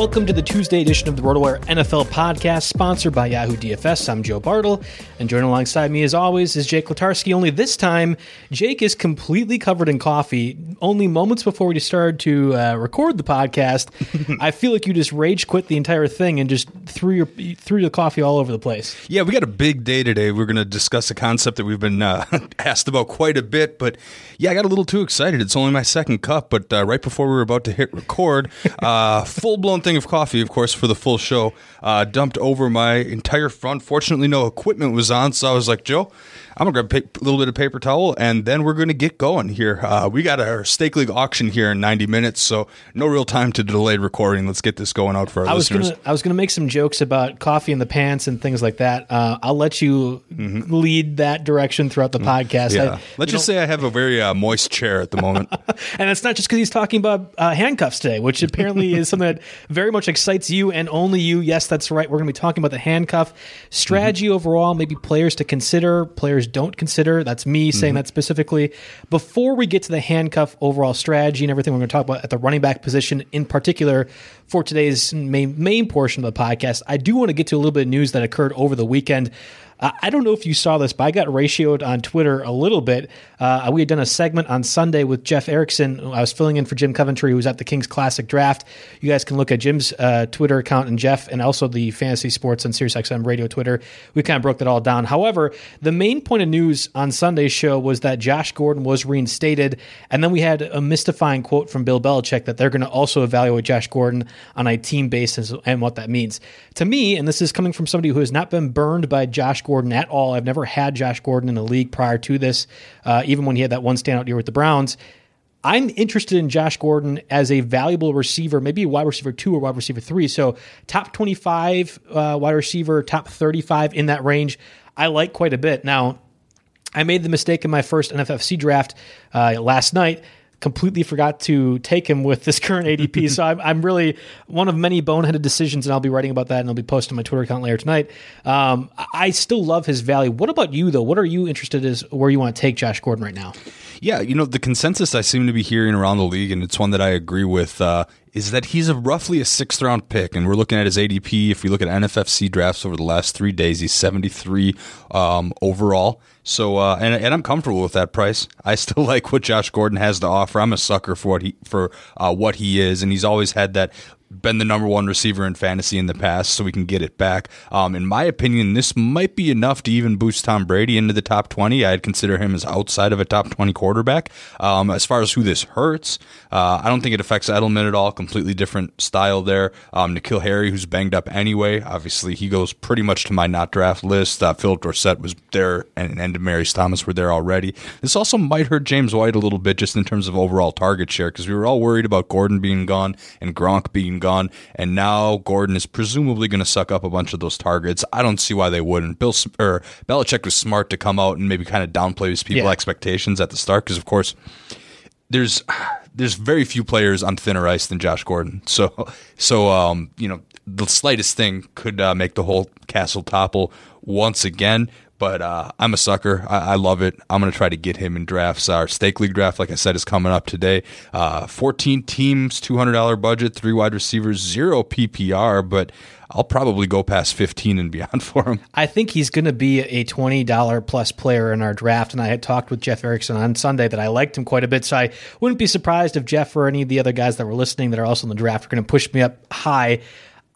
Welcome to the Tuesday edition of the RotoWire NFL podcast, sponsored by Yahoo DFS. I'm Joe Bartel, and joining alongside me, as always, is Jake Letarski. Only this time, Jake is completely covered in coffee. Only moments before we started to uh, record the podcast, I feel like you just rage quit the entire thing and just threw your threw the coffee all over the place. Yeah, we got a big day today. We're going to discuss a concept that we've been uh, asked about quite a bit, but yeah, I got a little too excited. It's only my second cup, but uh, right before we were about to hit record, uh, full blown thing of coffee, of course, for the full show. Uh, dumped over my entire front. Fortunately, no equipment was on, so I was like, Joe, I'm gonna grab a little bit of paper towel, and then we're gonna get going here. Uh, we got our Stake League auction here in 90 minutes, so no real time to delay recording. Let's get this going out for our I listeners. Was gonna, I was going to make some jokes about coffee in the pants and things like that. Uh, I'll let you mm-hmm. lead that direction throughout the mm-hmm. podcast. Yeah. I, Let's just say I have a very uh, moist chair at the moment, and it's not just because he's talking about uh, handcuffs today, which apparently is something that very much excites you and only you. Yes, that's right. We're going to be talking about the handcuff strategy mm-hmm. overall, maybe players to consider, players don't consider. That's me saying mm-hmm. that specifically. Before we get to the handcuff overall strategy and everything we're going to talk about at the running back position in particular for today's main, main portion of the podcast, I do want to get to a little bit of news that occurred over the weekend. I don't know if you saw this, but I got ratioed on Twitter a little bit. Uh, we had done a segment on Sunday with Jeff Erickson. I was filling in for Jim Coventry, who was at the Kings Classic Draft. You guys can look at Jim's uh, Twitter account and Jeff, and also the Fantasy Sports and SiriusXM Radio Twitter. We kind of broke that all down. However, the main point of news on Sunday's show was that Josh Gordon was reinstated, and then we had a mystifying quote from Bill Belichick that they're going to also evaluate Josh Gordon on a team basis and what that means. To me, and this is coming from somebody who has not been burned by Josh Gordon at all. I've never had Josh Gordon in the league prior to this, uh, even when he had that one standout year with the Browns. I'm interested in Josh Gordon as a valuable receiver, maybe wide receiver two or wide receiver three. So top 25 uh, wide receiver, top 35 in that range, I like quite a bit. Now, I made the mistake in my first NFFC draft uh, last night completely forgot to take him with this current ADP. so I'm, I'm really one of many boneheaded decisions, and I'll be writing about that, and I'll be posting my Twitter account later tonight. Um, I still love his value. What about you, though? What are you interested in where you want to take Josh Gordon right now? Yeah, you know, the consensus I seem to be hearing around the league, and it's one that I agree with, uh, is that he's a roughly a sixth round pick. And we're looking at his ADP. If we look at NFFC drafts over the last three days, he's 73 um, overall. So, uh, and, and I'm comfortable with that price. I still like what Josh Gordon has to offer. I'm a sucker for what he for uh, what he is, and he's always had that been the number one receiver in fantasy in the past, so we can get it back. Um, in my opinion, this might be enough to even boost Tom Brady into the top 20. I'd consider him as outside of a top 20 quarterback. Um, as far as who this hurts, uh, I don't think it affects Edelman at all. Completely different style there. Um, N'Keal Harry, who's banged up anyway, obviously he goes pretty much to my not draft list. Uh, Phillip Dorsett was there, and, and Demaryius Thomas were there already. This also might hurt James White a little bit just in terms of overall target share because we were all worried about Gordon being gone and Gronk being gone, and now Gordon is presumably going to suck up a bunch of those targets. I don't see why they wouldn't. Bill or Belichick was smart to come out and maybe kind of downplay his people yeah. expectations at the start because, of course, there's there's very few players on thinner ice than Josh Gordon. So so um, you know the slightest thing could uh, make the whole castle topple once again. But uh, I'm a sucker. I, I love it. I'm going to try to get him in drafts. Our stake league draft, like I said, is coming up today. Uh, 14 teams, $200 budget, three wide receivers, zero PPR. But I'll probably go past 15 and beyond for him. I think he's going to be a $20 plus player in our draft. And I had talked with Jeff Erickson on Sunday that I liked him quite a bit. So I wouldn't be surprised if Jeff or any of the other guys that were listening that are also in the draft are going to push me up high.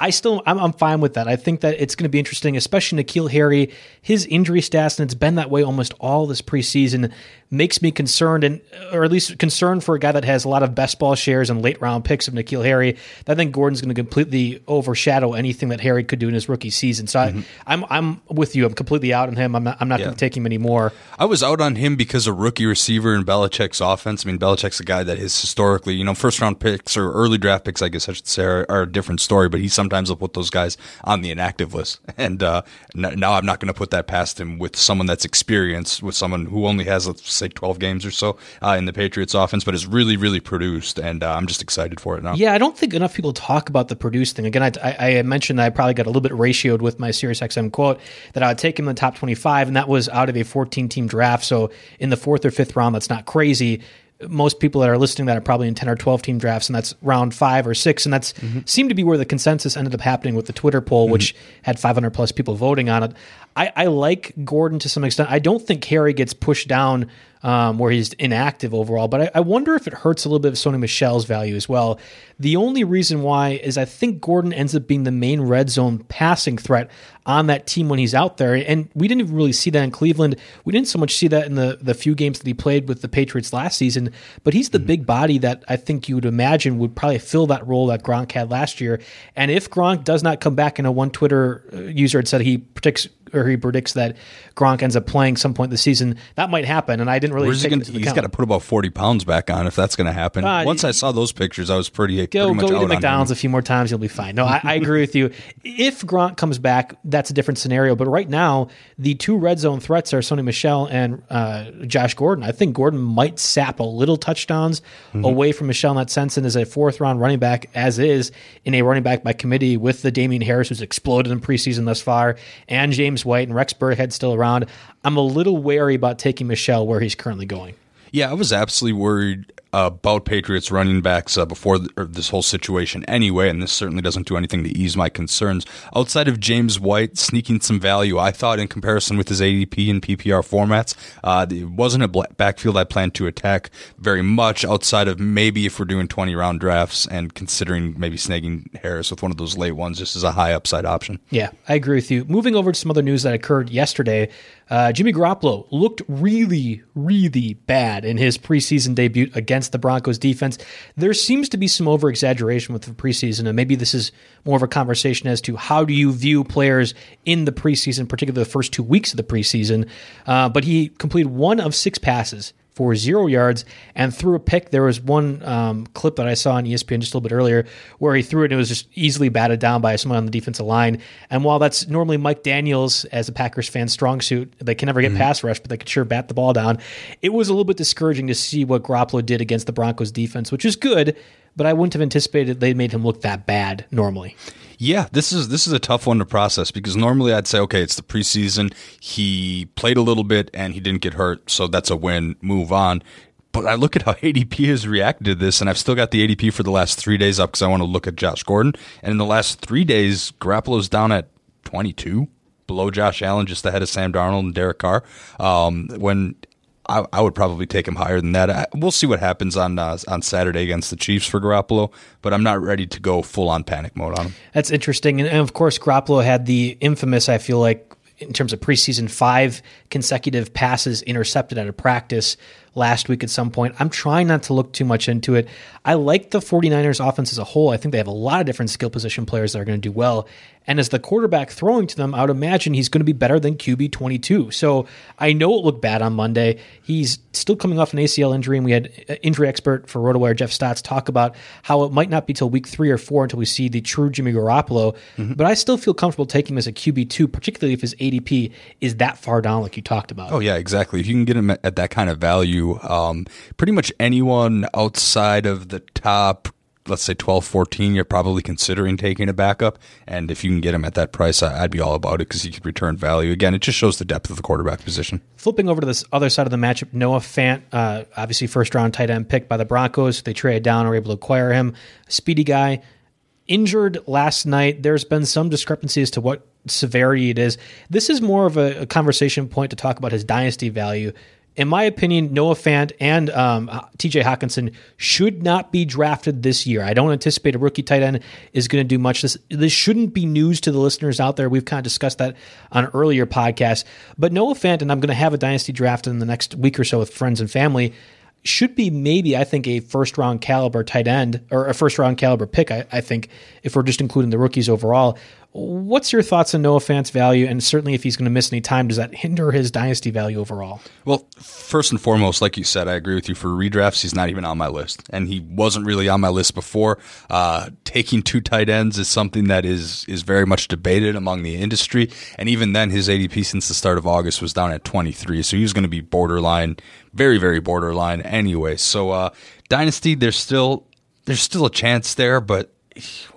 I still I'm, I'm, fine with that. I think that it's going to be interesting, especially N'Keal Harry. His injury stats, and it's been that way almost all this preseason makes me concerned, and or at least concerned for a guy that has a lot of best ball shares and late round picks of N'Keal Harry. I think Gordon's going to completely overshadow anything that Harry could do in his rookie season. So mm-hmm. I, am I'm, I'm with you. I'm completely out on him. I'm not I'm not yeah. going to take him anymore. I was out on him because a rookie receiver in Belichick's offense. I mean, Belichick's a guy that is historically, you know, first round picks or early draft picks, I guess I should say, are, are a different story. But he sometimes will put those guys on the inactive list, and uh, now I'm not going to put that past him with someone that's experienced, with someone who only has let's say 12 games or so uh, in the Patriots offense, but is really, really produced. And uh, I'm just excited for it now. Yeah, I don't think enough people talk about the produced thing. Again, I, I, I mentioned that I probably got a little bit ratioed with my SiriusXM quote that I would take him in the top 25, and that was out of a 14 team draft. So in the fourth or fifth round, that's not crazy most people that are listening that are probably in 10 or 12 team drafts and that's round five or six and that's mm-hmm. seemed to be where the consensus ended up happening with the twitter poll mm-hmm. which had 500 plus people voting on it I, I, like gordon to some extent i don't think harry gets pushed down um, where he's inactive overall. But I, I, wonder if it hurts a little bit of Sony Michel's value as well. The only reason why is I think Gordon ends up being the main red zone passing threat on that team when he's out there. And we didn't really see that in Cleveland. We didn't so much see that in the, the few games that he played with the Patriots last season. But he's the mm-hmm. big body that I think you would imagine would probably fill that role that Gronk had last year. And if Gronk does not come back, in a one Twitter uh, user had said he predicts or he predicts that Gronk ends up playing some point this season. That might happen, and I didn't really. Where's he gonna, he's got to put about forty pounds back on if that's going to happen. Uh, Once I saw those pictures, I was pretty go pretty go to McDonald's a few more times, you'll be fine. No, I, I agree with you. If Gronk comes back, that's a different scenario. But right now, the two red zone threats are Sony Michel and uh, Josh Gordon. I think Gordon might sap a little touchdowns mm-hmm. away from Michel in that sense, and as a fourth round running back, as is in a running back by committee with the Damien Harris who's exploded in preseason thus far, and James White and Rex Burkhead still around. I'm a little wary about taking Michel where he's currently going. Yeah, I was absolutely worried about Patriots running backs uh, before this whole situation anyway, and this certainly doesn't do anything to ease my concerns. Outside of James White sneaking some value, I thought in comparison with his ADP and PPR formats, uh, it wasn't a backfield I planned to attack very much outside of maybe if we're doing 20 round drafts and considering maybe snagging Harris with one of those late ones just as a high upside option. Yeah, I agree with you. Moving over to some other news that occurred yesterday, uh, Jimmy Garoppolo looked really, really bad in his preseason debut against the Broncos defense. There seems to be some over exaggeration with the preseason, and maybe this is more of a conversation as to how do you view players in the preseason, particularly the first two weeks of the preseason. Uh, but he completed one of six passes for zero yards and threw a pick. There was one um, clip that I saw on ESPN just a little bit earlier where he threw it and it was just easily batted down by someone on the defensive line. And while that's normally Mike Daniels, as a Packers fan, strong suit, they can never get pass rush, but they could sure bat the ball down. It was a little bit discouraging to see what Garoppolo did against the Broncos defense, which is good, but I wouldn't have anticipated they made him look that bad normally. Yeah, this is this is a tough one to process because normally I'd say, okay, it's the preseason. He played a little bit and he didn't get hurt, so that's a win. Move on. But I look at how ADP has reacted to this, and I've still got the ADP for the last three days up because I want to look at Josh Gordon. And in the last three days, Garoppolo's down at 22, below Josh Allen, just ahead of Sam Darnold and Derek Carr. Um, when I, I, would probably take him higher than that. I, we'll see what happens on uh, on Saturday against the Chiefs for Garoppolo, but I'm not ready to go full on panic mode on him. That's interesting, and, and of course Garoppolo had the infamous, I feel like, in terms of preseason, five consecutive passes intercepted at a practice last week at some point. I'm trying not to look too much into it. I like the 49ers offense as a whole. I think they have a lot of different skill position players that are going to do well. And as the quarterback throwing to them, I would imagine he's going to be better than QB 22. So I know it looked bad on Monday. He's still coming off an ACL injury, and we had uh, injury expert for RotoWire, Jeff Stotts, talk about how it might not be till week three or four until we see the true Jimmy Garoppolo. Mm-hmm. But I still feel comfortable taking him as a QB2, particularly if his ADP is that far down, like you talked about. Oh, yeah, exactly. If you can get him at that kind of value, um, pretty much anyone outside of the top let's say 12, 14, you're probably considering taking a backup. And if you can get him at that price, I'd be all about it because he could return value. Again, it just shows the depth of the quarterback position. Flipping over to this other side of the matchup, Noah Fant, uh, obviously first round tight end picked by the Broncos. They traded down, were able to acquire him. Speedy guy. Injured last night. There's been some discrepancy as to what severity it is. This is more of a, a conversation point to talk about his dynasty value in my opinion, Noah Fant and um, TJ Hockenson should not be drafted this year. I don't anticipate a rookie tight end is going to do much. This this shouldn't be news to the listeners out there. We've kind of discussed that on earlier podcasts. But Noah Fant, and I'm going to have a dynasty draft in the next week or so with friends and family, should be maybe, I think, a first round caliber tight end or a first round caliber pick. I, I think if we're just including the rookies overall. What's your thoughts on Noah Fant's value? And certainly, if he's going to miss any time, does that hinder his dynasty value overall? Well, first and foremost, like you said, I agree with you. For redrafts, he's not even on my list, and he wasn't really on my list before. Uh, taking two tight ends is something that is is very much debated among the industry, and even then, his ADP since the start of August was down at 23, so he was going to be borderline, very very borderline anyway. So, uh, dynasty, there's still there's still a chance there, but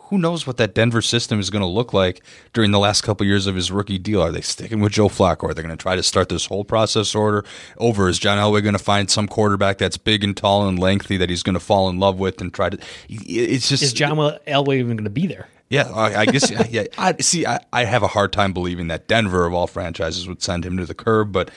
who knows what that Denver system is going to look like during the last couple of years of his rookie deal? Are they sticking with Joe Flacco? Are they going to try to start this whole process order over? Is John Elway going to find some quarterback that's big and tall and lengthy that he's going to fall in love with and try to? It's just is John Elway even going to be there? Yeah, I, I guess. yeah, I see. I, I have a hard time believing that Denver, of all franchises, would send him to the curb, but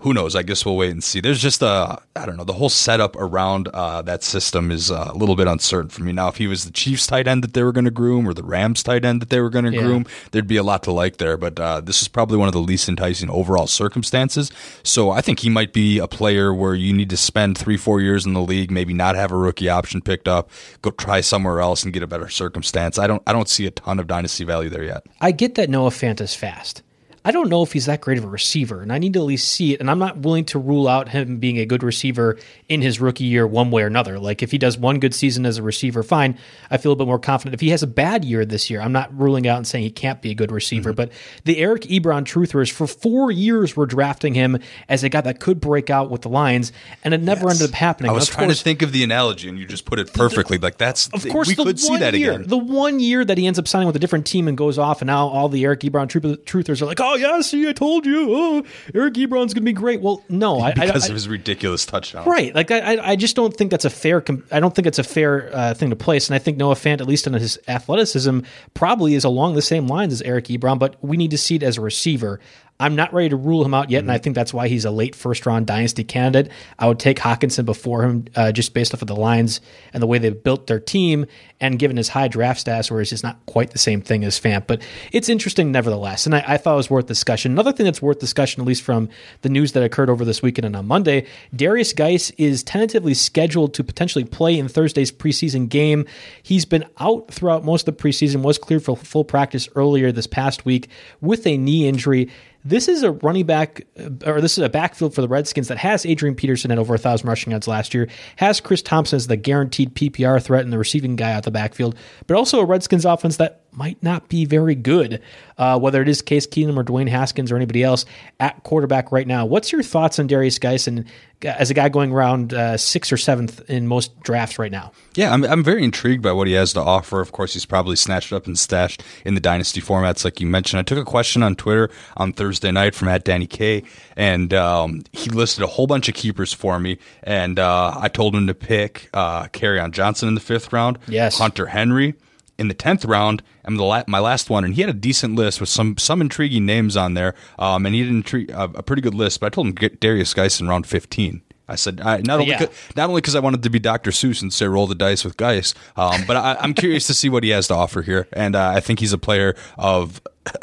who knows? I guess we'll wait and see. There's just a, I don't know, the whole setup around uh, that system is uh, a little bit uncertain for me. Now, if he was the Chiefs tight end that they were going to groom or the Rams tight end that they were going to yeah. groom, there'd be a lot to like there. But uh, this is probably one of the least enticing overall circumstances. So I think he might be a player where you need to spend three, four years in the league, maybe not have a rookie option picked up, go try somewhere else and get a better circumstance. I don't, I don't see a ton of dynasty value there yet. I get that Noah Fant is fast. I don't know if he's that great of a receiver, and I need to at least see it. And I'm not willing to rule out him being a good receiver in his rookie year, one way or another. Like if he does one good season as a receiver, fine. I feel a bit more confident. If he has a bad year this year, I'm not ruling out and saying he can't be a good receiver. Mm-hmm. But the Eric Ebron truthers for four years were drafting him as a guy that could break out with the Lions, and it never yes. ended up happening. I was of trying course, to think of the analogy, and you just put it perfectly. The, like that's of course we could see that year, again. The one year that he ends up signing with a different team and goes off, and now all the Eric Ebron truthers are like, "Oh yeah, see, I told." told you, oh, Eric Ebron's going to be great. Well, no, I, because I, of his ridiculous touchdown, right? Like I, I just don't think that's a fair. I don't think it's a fair uh, thing to place. And I think Noah Fant, at least in his athleticism, probably is along the same lines as Eric Ebron. But we need to see it as a receiver. I'm not ready to rule him out yet, mm-hmm. and I think that's why he's a late first round dynasty candidate. I would take Hockenson before him uh, just based off of the lines and the way they've built their team, and given his high draft stats, where it's just not quite the same thing as Fant. But it's interesting nevertheless, and I, I, thought it was worth discussion. Another thing that's worth discussion, at least from the news that occurred over this weekend and on Monday, Derrius Guice is tentatively scheduled to potentially play in Thursday's preseason game. He's been out throughout most of the preseason, was cleared for full practice earlier this past week with a knee injury this is a running back, uh, or this is a backfield for the Redskins that has Adrian Peterson at over a thousand rushing yards last year, has Chris Thompson as the guaranteed PPR threat and the receiving guy out the backfield, but also a Redskins offense that might not be very good, uh, whether it is Case Keenum or Dwayne Haskins or anybody else at quarterback right now. What's your thoughts on Derrius Guice and as a guy going around uh, sixth or seventh in most drafts right now? Yeah, I'm, I'm very intrigued by what he has to offer. Of course, he's probably snatched up and stashed in the dynasty formats, like you mentioned. I took a question on Twitter on Thursday night from at Danny K, and um, he listed a whole bunch of keepers for me. And uh, I told him to pick uh, on Johnson in the fifth round, yes, Hunter Henry in the tenth round. I'm the la- my last one, and he had a decent list with some some intriguing names on there. Um, and he had intri- a, a pretty good list. But I told him get Derrius Guice in round 15. I said I, not only yeah. not only because I wanted to be Dr. Seuss and say roll the dice with Guice, um, but I, am curious to see what he has to offer here, and uh, I think he's a player of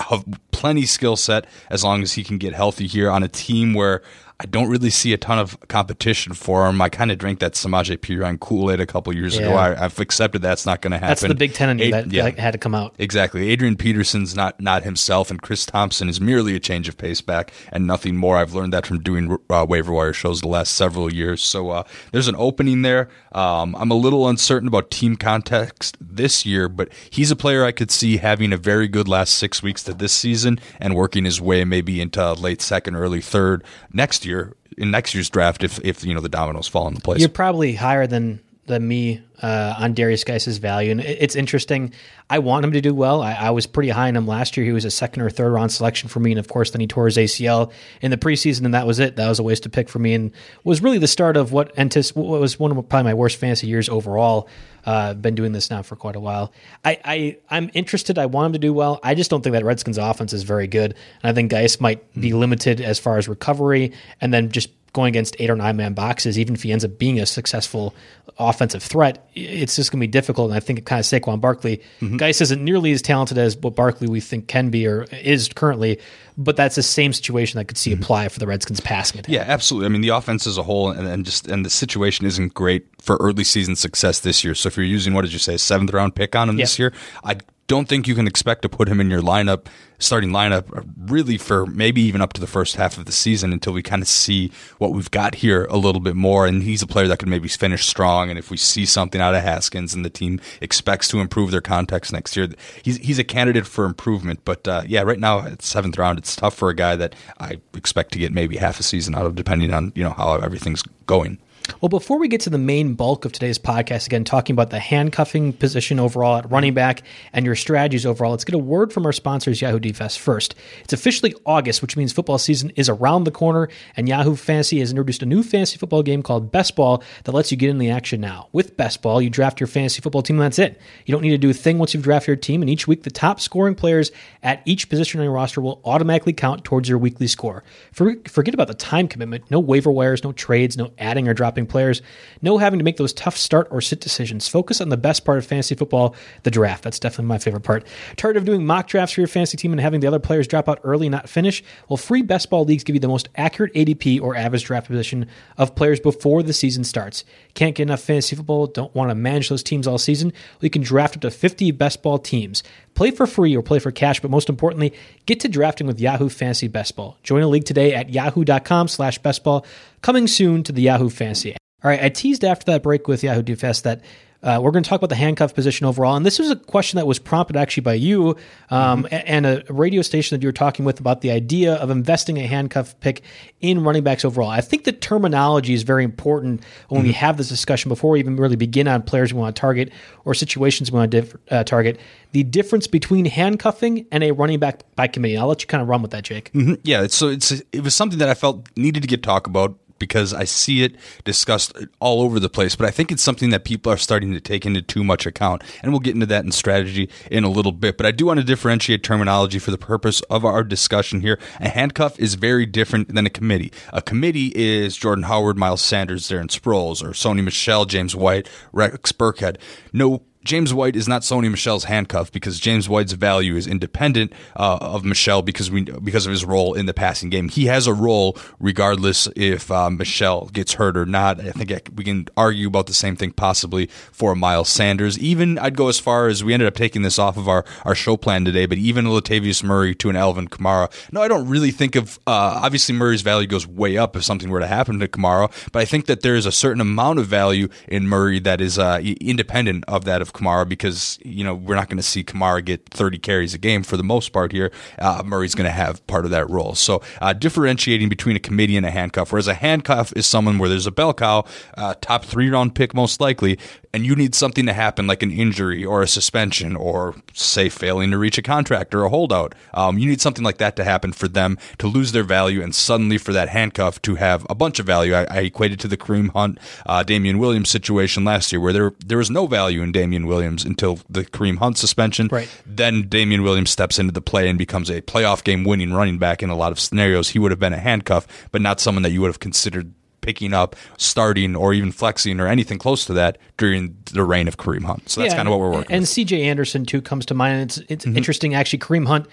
of plenty skill set as long as he can get healthy here on a team where I don't really see a ton of competition for him. I kind of drank that Samaje Perine Kool Aid a couple years Yeah. ago. I, I've accepted that's not going to happen. That's the Big Ten Ad- that, yeah. that had to come out. Exactly. Adrian Peterson's not not himself, and Chris Thompson is merely a change of pace back and nothing more. I've learned that from doing uh, waiver wire shows the last several years. So uh, there's an opening there. Um, I'm a little uncertain about team context this year, but he's a player I could see having a very good last six weeks to this season and working his way maybe into late second, early third next year in next year's draft if if you know the dominoes fall into place. You're probably higher than than me uh, on Derrius Guice's value, and it- it's interesting. I want him to do well. I, I was pretty high on him last year. He was a second or third round selection for me, and of course, then he tore his ACL in the preseason, and that was it. That was a waste to pick for me, and was really the start of what antis- what was one of probably my worst fantasy years overall. Uh, been doing this now for quite a while. I, I I'm interested. I want him to do well. I just don't think that Redskins offense is very good, and I think Geis might be limited as far as recovery, and then just going against eight or nine man boxes, even if he ends up being a successful offensive threat, it's just going to be difficult. And I think it kind of Saquon Barkley, mm-hmm. Guice isn't nearly as talented as what Barkley we think can be or is currently, but that's the same situation that could see mm-hmm. apply for the Redskins passing attack. Yeah, absolutely. I mean, the offense as a whole, and, and just and the situation isn't great for early season success this year. So if you're using what did you say, a seventh round pick on him this year, I don't think you can expect to put him in your lineup, starting lineup, uh, really for maybe even up to the first half of the season until we kind of see what we've got here a little bit more. And he's a player that could maybe finish strong. And if we see something out of Haskins and the team expects to improve their context next year, he's he's a candidate for improvement. But uh, yeah, right now at seventh round, it's tough for a guy that I expect to get maybe half a season out of, depending on you know how everything's going. Well, before we get to the main bulk of today's podcast, again, talking about the handcuffing position overall at running mm-hmm. back and your strategies overall, let's get a word from our sponsors, Yahoo DFS, first. It's officially August, which means football season is around the corner, and Yahoo Fantasy has introduced a new fantasy football game called Best Ball that lets you get in the action now. With Best Ball, you draft your fantasy football team, and that's it. You don't need to do a thing once you've drafted your team, and each week the top scoring players at each position on your roster will automatically count towards your weekly score. For, forget about the time commitment, no waiver wires, no trades, no adding or dropping players, no having to make those tough start or sit decisions. Focus on the best part of fantasy football, the draft. That's definitely my favorite part. Tired of doing mock drafts for your fantasy team and having the other players drop out early not finish? Well, free best ball leagues give you the most accurate ADP or average draft position of players before the season starts. Can't get enough fantasy football, don't want to manage those teams all season? Well, you can draft up to 50 best ball teams. Play for free or play for cash, but most importantly, get to drafting with Yahoo Fantasy Best Ball. Join a league today at yahoo.com slash bestball. Coming soon to the Yahoo Fantasy. All right, I teased after that break with Yahoo DFS that uh, we're going to talk about the handcuff position overall. And this was a question that was prompted actually by you um, a- and a radio station that you were talking with about the idea of investing a handcuff pick in running backs overall. I think the terminology is very important when we have this discussion before we even really begin on players we want to target or situations we want to diff- uh, target. The difference between handcuffing and a running back by committee. I'll let you kind of run with that, Jake. Yeah, it's, so it's it was something that I felt needed to get talk about because I see it discussed all over the place. But I think it's something that people are starting to take into too much account, and we'll get into that in strategy in a little bit. But I do want to differentiate terminology for the purpose of our discussion here. A handcuff is very different than a committee. A committee is Jordan Howard, Miles Sanders, Darren Sproles, or Sony Michel, James White, Rex Burkhead. No James White is not Sony Michel's handcuff because James White's value is independent uh, of Michel because we because of his role in the passing game. He has a role regardless if uh, Michel gets hurt or not. I think we can argue about the same thing possibly for Miles Sanders. Even I'd go as far as we ended up taking this off of our, our show plan today, but even Latavius Murray to an Alvin Kamara. No, I don't really think of uh, obviously Murray's value goes way up if something were to happen to Kamara, but I think that there is a certain amount of value in Murray that is uh, independent of that of Kamara because you know we're not going to see Kamara get 30 carries a game for the most part here. Uh, Murray's going to have part of that role. So uh, differentiating between a committee and a handcuff, whereas a handcuff is someone where there's a bell cow, uh, top three round pick most likely, and you need something to happen like an injury or a suspension or say failing to reach a contract or a holdout. Um, you need something like that to happen for them to lose their value and suddenly for that handcuff to have a bunch of value. I, I equated to the Kareem Hunt, uh, Damien Williams situation last year where there there was no value in Damien Williams until the Kareem Hunt suspension. Right. Then Damien Williams steps into the play and becomes a playoff game winning running back in a lot of scenarios. He would have been a handcuff, but not someone that you would have considered picking up, starting, or even flexing or anything close to that during the reign of Kareem Hunt. So that's yeah, kind of what we're working. And with. CJ Anderson too comes to mind. It's it's mm-hmm. interesting actually. Kareem Hunt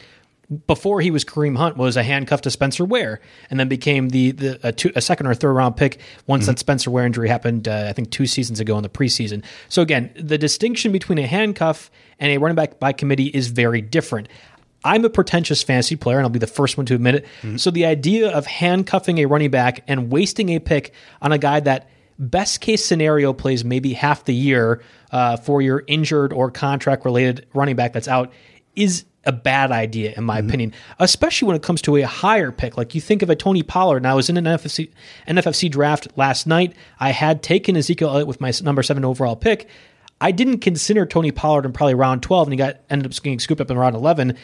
before he was Kareem Hunt was a handcuff to Spencer Ware, and then became the the a, two, a second or third round pick once mm-hmm. that Spencer Ware injury happened. Uh, I think two seasons ago in the preseason. So again, the distinction between a handcuff and a running back by committee is very different. I'm a pretentious fantasy player, and I'll be the first one to admit it. Mm-hmm. So the idea of handcuffing a running back and wasting a pick on a guy that best case scenario plays maybe half the year uh, for your injured or contract related running back that's out is a bad idea in my mm-hmm. opinion, especially when it comes to a higher pick. Like you think of a Tony Pollard. Now I was in an NFFC, NFFC draft last night. I had taken Ezekiel Elliott with my number seven overall pick. I didn't consider Tony Pollard in probably round 12, and he got ended up getting scooped up in round 11.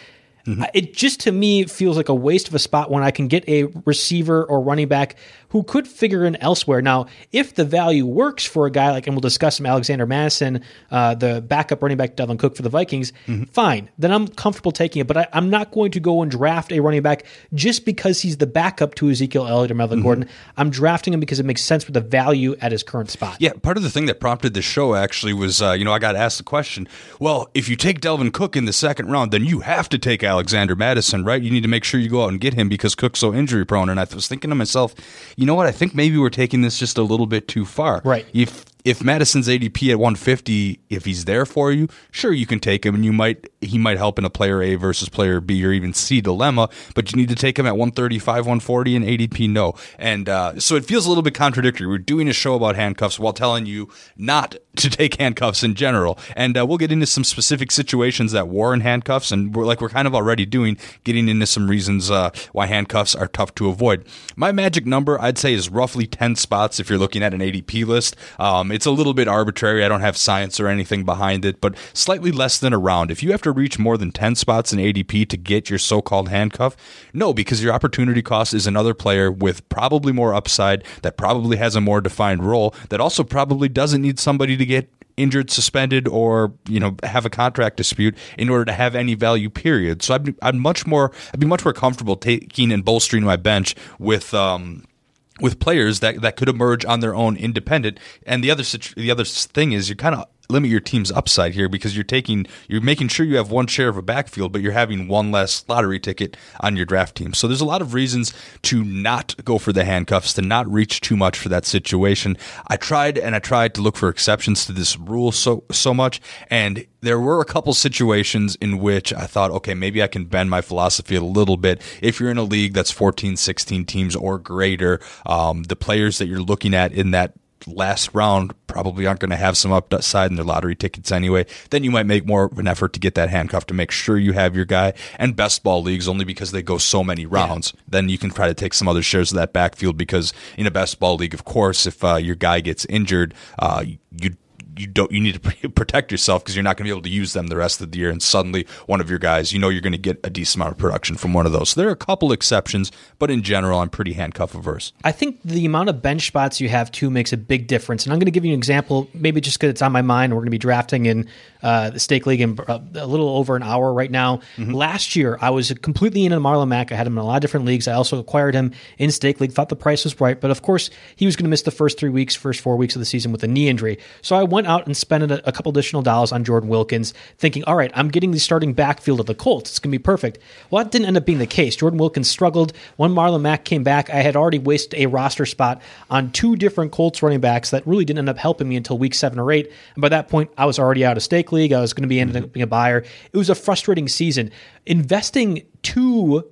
Mm-hmm. It just to me feels like a waste of a spot when I can get a receiver or running back who could figure in elsewhere. Now, if the value works for a guy like, and we'll discuss some Alexander Mattison, uh, the backup running back Dalvin Cook for the Vikings, mm-hmm. fine. Then I'm comfortable taking it. But I, am not going to go and draft a running back just because he's the backup to Ezekiel Elliott or Melvin mm-hmm. Gordon. I'm drafting him because it makes sense with the value at his current spot. Yeah, part of the thing that prompted the show actually was, uh, you know, I got asked the question, well, if you take Dalvin Cook in the second round, then you have to take Alexander Mattison, right? You need to make sure you go out and get him because Cook's so injury prone. And I was thinking to myself, you know what? I think maybe we're taking this just a little bit too far. Right. If if Mattison's ADP at 150, if he's there for you, sure you can take him, and you might he might help in a player A versus player B or even C dilemma. But you need to take him at 135, 140, and ADP no. And uh, so it feels a little bit contradictory. We're doing a show about handcuffs while telling you not to take handcuffs in general, and uh, we'll get into some specific situations that warrant handcuffs, and we're like we're kind of already doing, getting into some reasons uh, why handcuffs are tough to avoid. My magic number, I'd say, is roughly 10 spots if you're looking at an ADP list. Um, it's a little bit arbitrary. I don't have science or anything behind it, but slightly less than a round. If you have to reach more than 10 spots in ADP to get your so called handcuff, no, because your opportunity cost is another player with probably more upside, that probably has a more defined role, that also probably doesn't need somebody to get injured, suspended, or you know have a contract dispute in order to have any value. Period. So I'd be, I'd much more I'd be much more comfortable taking and bolstering my bench with um, with players that, that could emerge on their own independent. And the other the other thing is you're kind of limit your team's upside here because you're taking you're making sure you have one share of a backfield, but you're having one less lottery ticket on your draft team. So there's a lot of reasons to not go for the handcuffs, to not reach too much for that situation. I tried and I tried to look for exceptions to this rule so so much, and there were a couple situations in which I thought, okay, maybe I can bend my philosophy a little bit. If you're in a league that's 14, 16 teams or greater, um, the players that you're looking at in that last round probably aren't going to have some upside in their lottery tickets anyway, then you might make more of an effort to get that handcuff to make sure you have your guy. And best ball leagues, only because they go so many rounds, yeah. then you can try to take some other shares of that backfield because in a best ball league, of course, if uh, your guy gets injured, uh, you you don't you need to protect yourself because you're not going to be able to use them the rest of the year. And suddenly, one of your guys, you know, you're going to get a decent amount of production from one of those. So there are a couple exceptions, but in general, I'm pretty handcuff averse. I think the amount of bench spots you have too makes a big difference. And I'm going to give you an example, maybe just because it's on my mind. We're going to be drafting in uh, the stake league in uh, a little over an hour right now. Mm-hmm. Last year, I was completely in on Marlon Mack. I had him in a lot of different leagues. I also acquired him in stake league. Thought the price was right, but of course, he was going to miss the first three weeks, first four weeks of the season with a knee injury. So I went went out and spent a, a couple additional dollars on Jordan Wilkins, thinking, all right, I'm getting the starting backfield of the Colts. It's going to be perfect. Well, that didn't end up being the case. Jordan Wilkins struggled. When Marlon Mack came back, I had already wasted a roster spot on two different Colts running backs that really didn't end up helping me until week seven or eight. And by that point, I was already out of stake league. I was going to be ending up being a buyer. It was a frustrating season. Investing two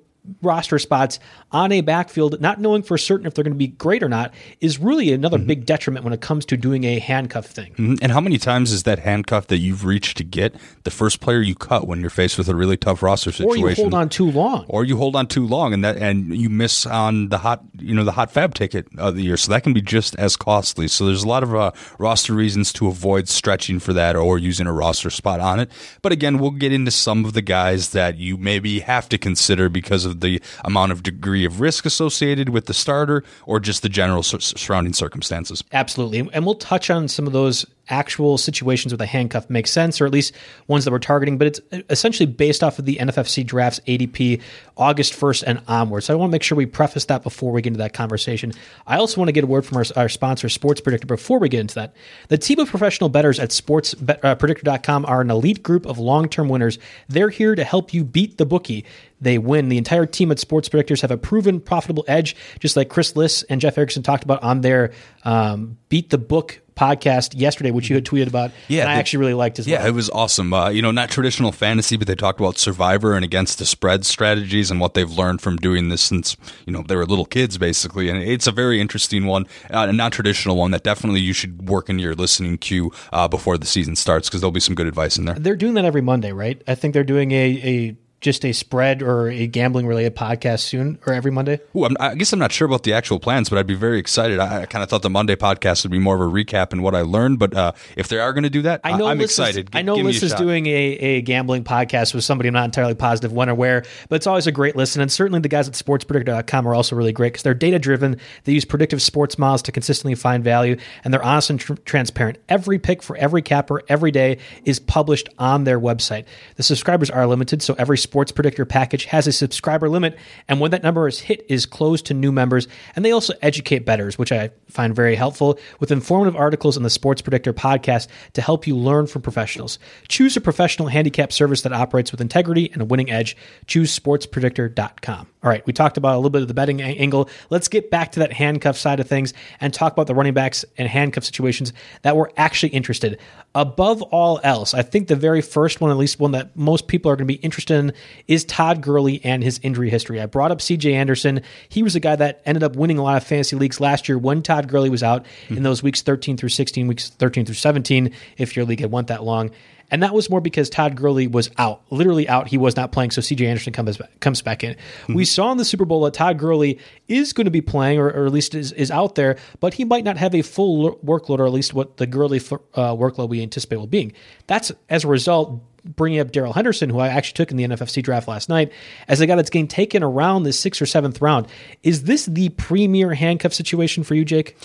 roster spots on a backfield, not knowing for certain if they're going to be great or not, is really another mm-hmm. big detriment when it comes to doing a handcuff thing. Mm-hmm. And how many times is that handcuff that you've reached to get the first player you cut when you're faced with a really tough roster situation, or you hold on too long, or you hold on too long, and that and you miss on the hot, you know, the hot FAAB ticket of the year, so that can be just as costly. So there's a lot of uh, roster reasons to avoid stretching for that or using a roster spot on it. But again, we'll get into some of the guys that you maybe have to consider because of the amount of degree of risk associated with the starter or just the general surrounding circumstances. Absolutely. And we'll touch on some of those actual situations where the handcuff makes sense, or at least ones that we're targeting. But it's essentially based off of the NFFC drafts ADP August 1st and onward. So I want to make sure we preface that before we get into that conversation. I also want to get a word from our, our sponsor, Sports Predictor, before we get into that. The team of professional bettors at sportspredictor.com uh, are an elite group of long term winners. They're here to help you beat the bookie they win. The entire team at Sports Predictors have a proven profitable edge, just like Chris Liss and Jeff Erickson talked about on their um, Beat the Book podcast yesterday, which you had tweeted about. Yeah, and I actually really liked as yeah, well. Yeah, it was awesome. Uh, you know, not traditional fantasy, but they talked about Survivor and against the spread strategies and what they've learned from doing this since you know they were little kids, basically. And it's a very interesting one, uh, a non traditional one that definitely you should work in your listening queue uh, before the season starts because there'll be some good advice in there. They're doing that every Monday, right? I think they're doing a a just a spread or a gambling related podcast soon or every Monday? Ooh, i guess I'm not sure about the actual plans, but I'd be very excited. I, I kind of thought the Monday podcast would be more of a recap and what I learned, but uh, if they are going to do that, I know I'm Liz excited. Is, I know Liss is doing a, a gambling podcast with somebody I'm not entirely positive when or where, but it's always a great listen. And certainly the guys at sportspredictor.com are also really great because they're data driven. They use predictive sports models to consistently find value, and they're honest and tr- transparent. Every pick for every capper every day is published on their website. The subscribers are limited, so every sports predictor package has a subscriber limit, and when that number is hit, is closed to new members. And they also educate betters, which I find very helpful, with informative articles in the Sports Predictor podcast to help you learn from professionals. Choose a professional handicap service that operates with integrity and a winning edge. Choose sportspredictor.com. All right, we talked about a little bit of the betting angle. Let's get back to that handcuff side of things and talk about the running backs and handcuff situations that we're actually interested. Above all else, I think the very first one, at least one that most people are going to be interested in, is Todd Gurley and his injury history. I brought up CJ Anderson. He was a guy that ended up winning a lot of fantasy leagues last year when Todd Gurley was out mm-hmm. in those weeks 13 through 16, weeks 13 through 17, if your league had went that long. And that was more because Todd Gurley was out, literally out. He was not playing, so CJ Anderson comes back, comes back in. Mm-hmm. We saw in the Super Bowl that Todd Gurley is going to be playing, or, or at least is, is out there, but he might not have a full workload, or at least what the Gurley uh, workload we anticipate will be. That's as a result bringing up Darrell Henderson, who I actually took in the NFFC draft last night, as a guy that's getting taken around the sixth or seventh round. Is this the premier handcuff situation for you, Jake?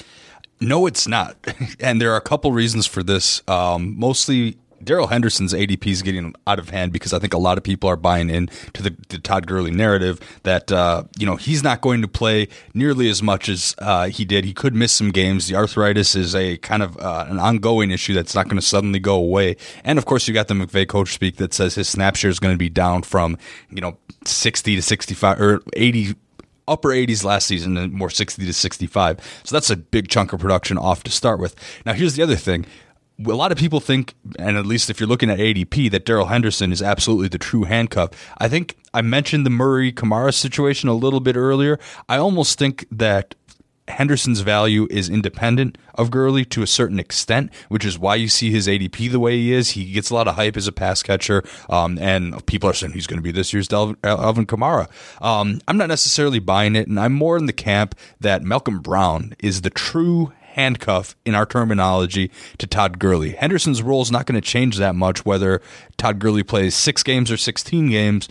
No, it's not. And there are a couple reasons for this. Um, mostly Darrell Henderson's ADP is getting out of hand because I think a lot of people are buying in to the, the Todd Gurley narrative that uh, you know he's not going to play nearly as much as uh, he did. He could miss some games. The arthritis is a kind of uh, an ongoing issue that's not going to suddenly go away. And of course, you got the McVay coach speak that says his snap share is going to be down from you know sixty to sixty five or eighty upper 80s last season and more 60 to 65. So that's a big chunk of production off to start with. Now, here's the other thing a lot of people think, and at least if you're looking at ADP, that Darrell Henderson is absolutely the true handcuff. I think I mentioned the Murray Kamara situation a little bit earlier. I almost think that Henderson's value is independent of Gurley to a certain extent, which is why you see his ADP the way he is. He gets a lot of hype as a pass catcher, um, and people are saying he's going to be this year's Alvin, Alvin Kamara. Um, I'm not necessarily buying it, and I'm more in the camp that Malcolm Brown is the true handcuff in our terminology to Todd Gurley. Henderson's role is not going to change that much whether Todd Gurley plays six games or 16 games,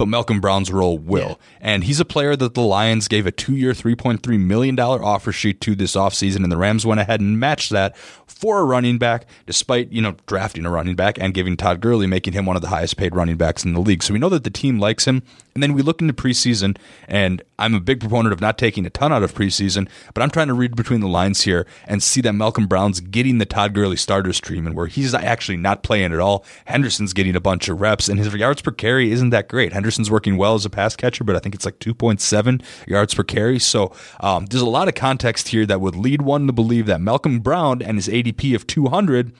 but Malcolm Brown's role will. Yeah. And he's a player that the Lions gave a two year, $3.3 million offer sheet to this offseason, and the Rams went ahead and matched that for a running back, despite, you know, drafting a running back and giving Todd Gurley, making him one of the highest paid running backs in the league. So we know that the team likes him. And then we look into preseason, and I'm a big proponent of not taking a ton out of preseason, but I'm trying to read between the lines here and see that Malcolm Brown's getting the Todd Gurley starters treatment where he's actually not playing at all. Henderson's getting a bunch of reps, and his yards per carry isn't that great. Henderson's working well as a pass catcher, but I think it's like 2.7 yards per carry. So um, there's a lot of context here that would lead one to believe that Malcolm Brown and his ADP of 200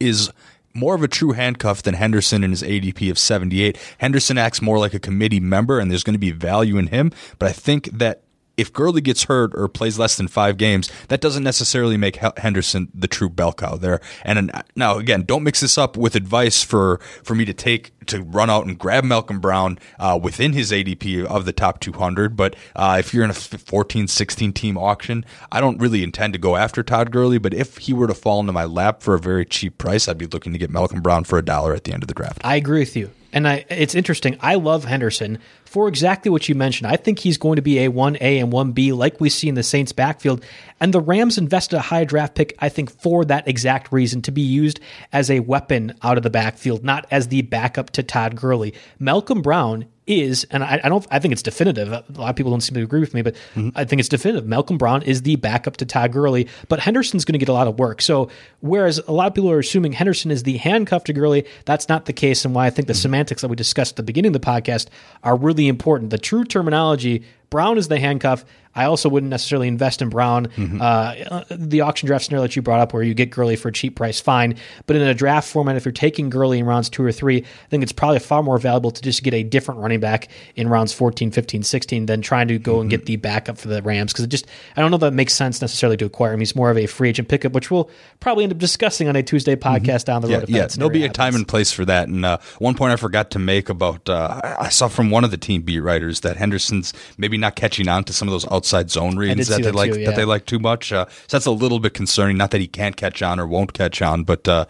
is more of a true handcuff than Henderson in his ADP of 78. Henderson acts more like a committee member, and there's going to be value in him. But I think that if Gurley gets hurt or plays less than five games, that doesn't necessarily make Henderson the true bell cow there. And now, again, don't mix this up with advice for for me to take to run out and grab Malcolm Brown uh, within his ADP of the top 200. But uh, if you're in a 14, 16 team auction, I don't really intend to go after Todd Gurley. But if he were to fall into my lap for a very cheap price, I'd be looking to get Malcolm Brown for a dollar at the end of the draft. I agree with you. And I, it's interesting. I love Henderson for exactly what you mentioned. I think he's going to be a 1A and 1B like we see in the Saints backfield. And the Rams invested a high draft pick, I think, for that exact reason to be used as a weapon out of the backfield, not as the backup to Todd Gurley. Malcolm Brown is, and I, I, don't, I think it's definitive. A lot of people don't seem to agree with me, but mm-hmm. I think it's definitive. Malcolm Brown is the backup to Todd Gurley, but Henderson's going to get a lot of work. So, whereas a lot of people are assuming Henderson is the handcuff to Gurley, that's not the case. And why I think the mm-hmm. semantics that we discussed at the beginning of the podcast are really important. The true terminology Brown is the handcuff. I also wouldn't necessarily invest in Brown. Mm-hmm. Uh, the auction draft scenario that you brought up, where you get Gurley for a cheap price, fine. But in a draft format, if you're taking Gurley in rounds two or three, I think it's probably far more valuable to just get a different running back in rounds 14, 15, 16 than trying to go mm-hmm. and get the backup for the Rams. Because it just, I don't know that makes sense necessarily to acquire him. He's more of a free agent pickup, which we'll probably end up discussing on a Tuesday mm-hmm. podcast mm-hmm. down the road. Yeah, yeah. there'll be happens. a time and place for that. And uh, one point I forgot to make about, uh, I saw from one of the team beat writers that Henderson's maybe not catching on to some of those outside zone reads that they like too, yeah. that they like too much. Uh, so that's a little bit concerning. Not that he can't catch on or won't catch on, but uh,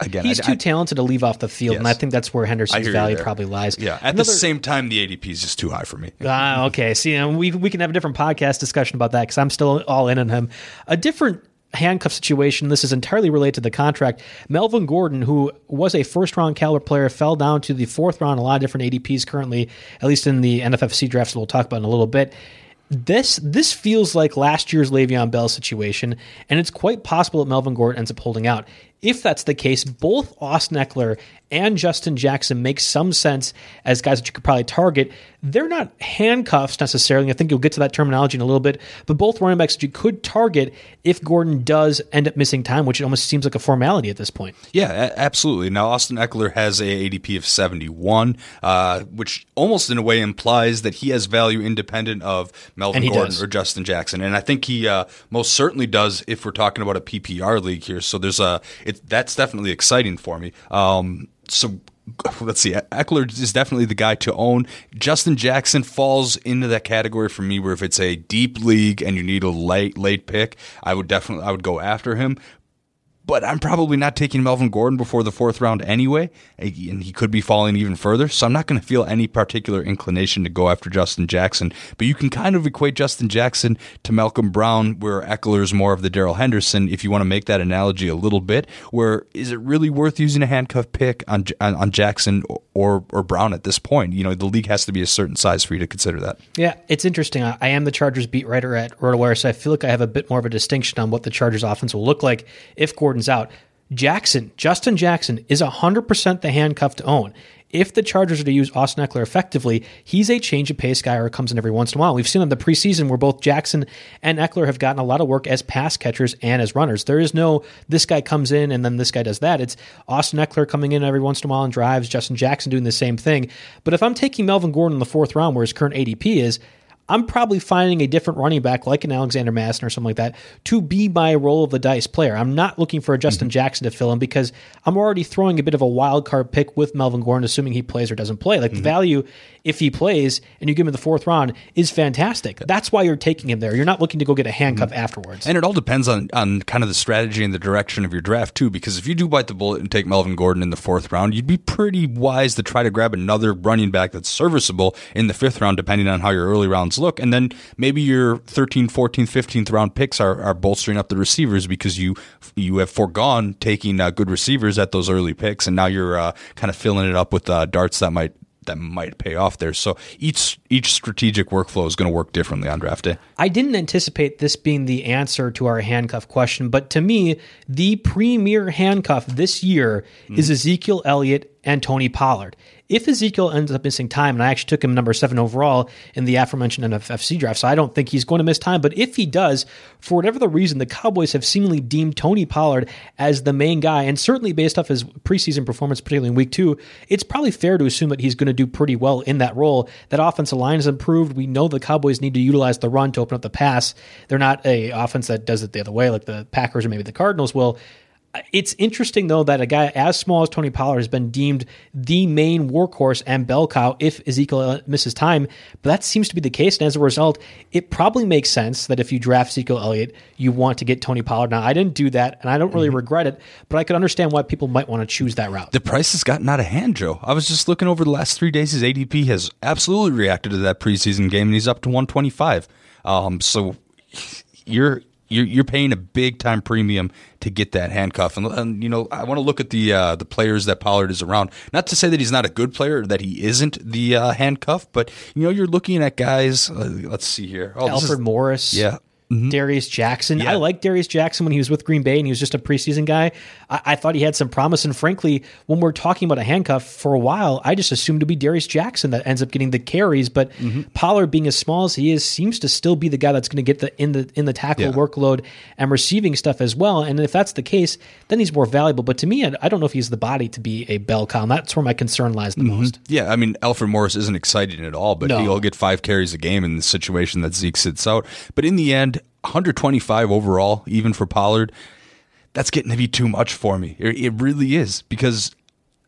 again, he's I, too I, talented to leave off the field, yes. and I think that's where Henderson's value probably lies. Yeah. At Another, the same time, the ADP is just too high for me. Ah, okay. See, we we can have a different podcast discussion about that because I'm still all in on him. A different handcuff situation. This is entirely related to the contract. Melvin Gordon, who was a first round caliber player, fell down to the fourth round. A lot of different ADPs currently, at least in the NFFC drafts, we'll talk about in a little bit. This this feels like last year's Le'Veon Bell situation, and it's quite possible that Melvin Gordon ends up holding out. If that's the case, both Austin Ekeler and Justin Jackson make some sense as guys that you could probably target. They're not handcuffs necessarily. I think you'll get to that terminology in a little bit, but both running backs that you could target if Gordon does end up missing time, which it almost seems like a formality at this point. Yeah, absolutely. Now, Austin Ekeler has a ADP of 71, uh, which almost in a way implies that he has value independent of Melvin Gordon does. or Justin Jackson. And I think he uh, most certainly does if we're talking about a PPR league here. So there's a, it, that's definitely exciting for me. Um, so let's see. Ekeler is definitely the guy to own. Justin Jackson falls into that category for me, where if it's a deep league and you need a late late pick, I would definitely I would go after him but I'm probably not taking Melvin Gordon before the fourth round anyway, eh, and he could be falling even further. So I'm not going to feel any particular inclination to go after Justin Jackson. But you can kind of equate Justin Jackson to Malcolm Brown, where Ekeler is more of the Darrell Henderson. If you want to make that analogy a little bit, where is it really worth using a handcuff pick on on, on Jackson or or Brown at this point? You know, the league has to be a certain size for you to consider that. Yeah, it's interesting. I, I am the Chargers beat writer at RotoWire, so I feel like I have a bit more of a distinction on what the Chargers offense will look like if Gordon out. Jackson, Justin Jackson, is 100% the handcuff to own. If the Chargers are to use Austin Ekeler effectively, he's a change of pace guy or comes in every once in a while. We've seen in the preseason where both Jackson and Ekeler have gotten a lot of work as pass catchers and as runners. There is no this guy comes in and then this guy does that. It's Austin Ekeler coming in every once in a while and drives, Justin Jackson doing the same thing. But if I'm taking Melvin Gordon in the fourth round where his current ADP is, I'm probably finding a different running back like an Alexander Mattison or something like that to be my roll of the dice player. I'm not looking for a Justin mm-hmm. Jackson to fill in because I'm already throwing a bit of a wild card pick with Melvin Gordon, assuming he plays or doesn't play. Like mm-hmm. the value, if he plays and you give him the fourth round, is fantastic. That's why you're taking him there. You're not looking to go get a handcuff mm-hmm. afterwards. And it all depends on on kind of the strategy and the direction of your draft too. Because if you do bite the bullet and take Melvin Gordon in the fourth round, you'd be pretty wise to try to grab another running back that's serviceable in the fifth round, depending on how your early rounds look, and then maybe your 13th, 14th, 15th round picks are, are bolstering up the receivers because you you have foregone taking uh, good receivers at those early picks, and now you're uh, kind of filling it up with uh, darts that might that might pay off there. So each each strategic workflow is going to work differently on draft day. I didn't anticipate this being the answer to our handcuff question, but to me, the premier handcuff this year mm. is Ezekiel Elliott and Tony Pollard. If Ezekiel ends up missing time, and I actually took him number seven overall in the aforementioned NFFC draft, so I don't think he's going to miss time. But if he does, for whatever the reason, the Cowboys have seemingly deemed Tony Pollard as the main guy, and certainly based off his preseason performance, particularly in week two, it's probably fair to assume that he's going to do pretty well in that role. That offensive line has improved. We know the Cowboys need to utilize the run to open up the pass. They're not a offense that does it the other way, like the Packers or maybe the Cardinals will. It's interesting though that a guy as small as Tony Pollard has been deemed the main workhorse and bell cow if Ezekiel misses time, but that seems to be the case. And as a result, it probably makes sense that if you draft Ezekiel Elliott, you want to get Tony Pollard. Now, I didn't do that, and I don't really mm-hmm. regret it, but I could understand why people might want to choose that route. The price has gotten out of hand, Joe. I was just looking over the last three days. His ADP has absolutely reacted to that preseason game, and he's up to 125. Um, so you're you're, you're paying a big time premium to get that handcuff. And, and you know, I want to look at the uh, the players that Pollard is around. Not to say that he's not a good player, that he isn't the uh, handcuff, but you know, you're looking at guys. Uh, let's see here. Oh, Alfred is, Morris. Yeah, Mm-hmm. Darius Jackson. Yeah. I like Darius Jackson when he was with Green Bay and he was just a preseason guy. I, I, thought he had some promise. And frankly, when we're talking about a handcuff for a while, I just assumed to be Darius Jackson that ends up getting the carries. But mm-hmm. Pollard, being as small as he is, seems to still be the guy that's going to get the in the in the tackle yeah. workload and receiving stuff as well. And if that's the case, then he's more valuable. But to me, I, I don't know if he's the body to be a bell cow. And that's where my concern lies the mm-hmm. most. Yeah, I mean, Alfred Morris isn't exciting at all, but no. he'll get five carries a game in the situation that Zeke sits out. But in the end, 125 overall, even for Pollard, that's getting to be too much for me. It, really is because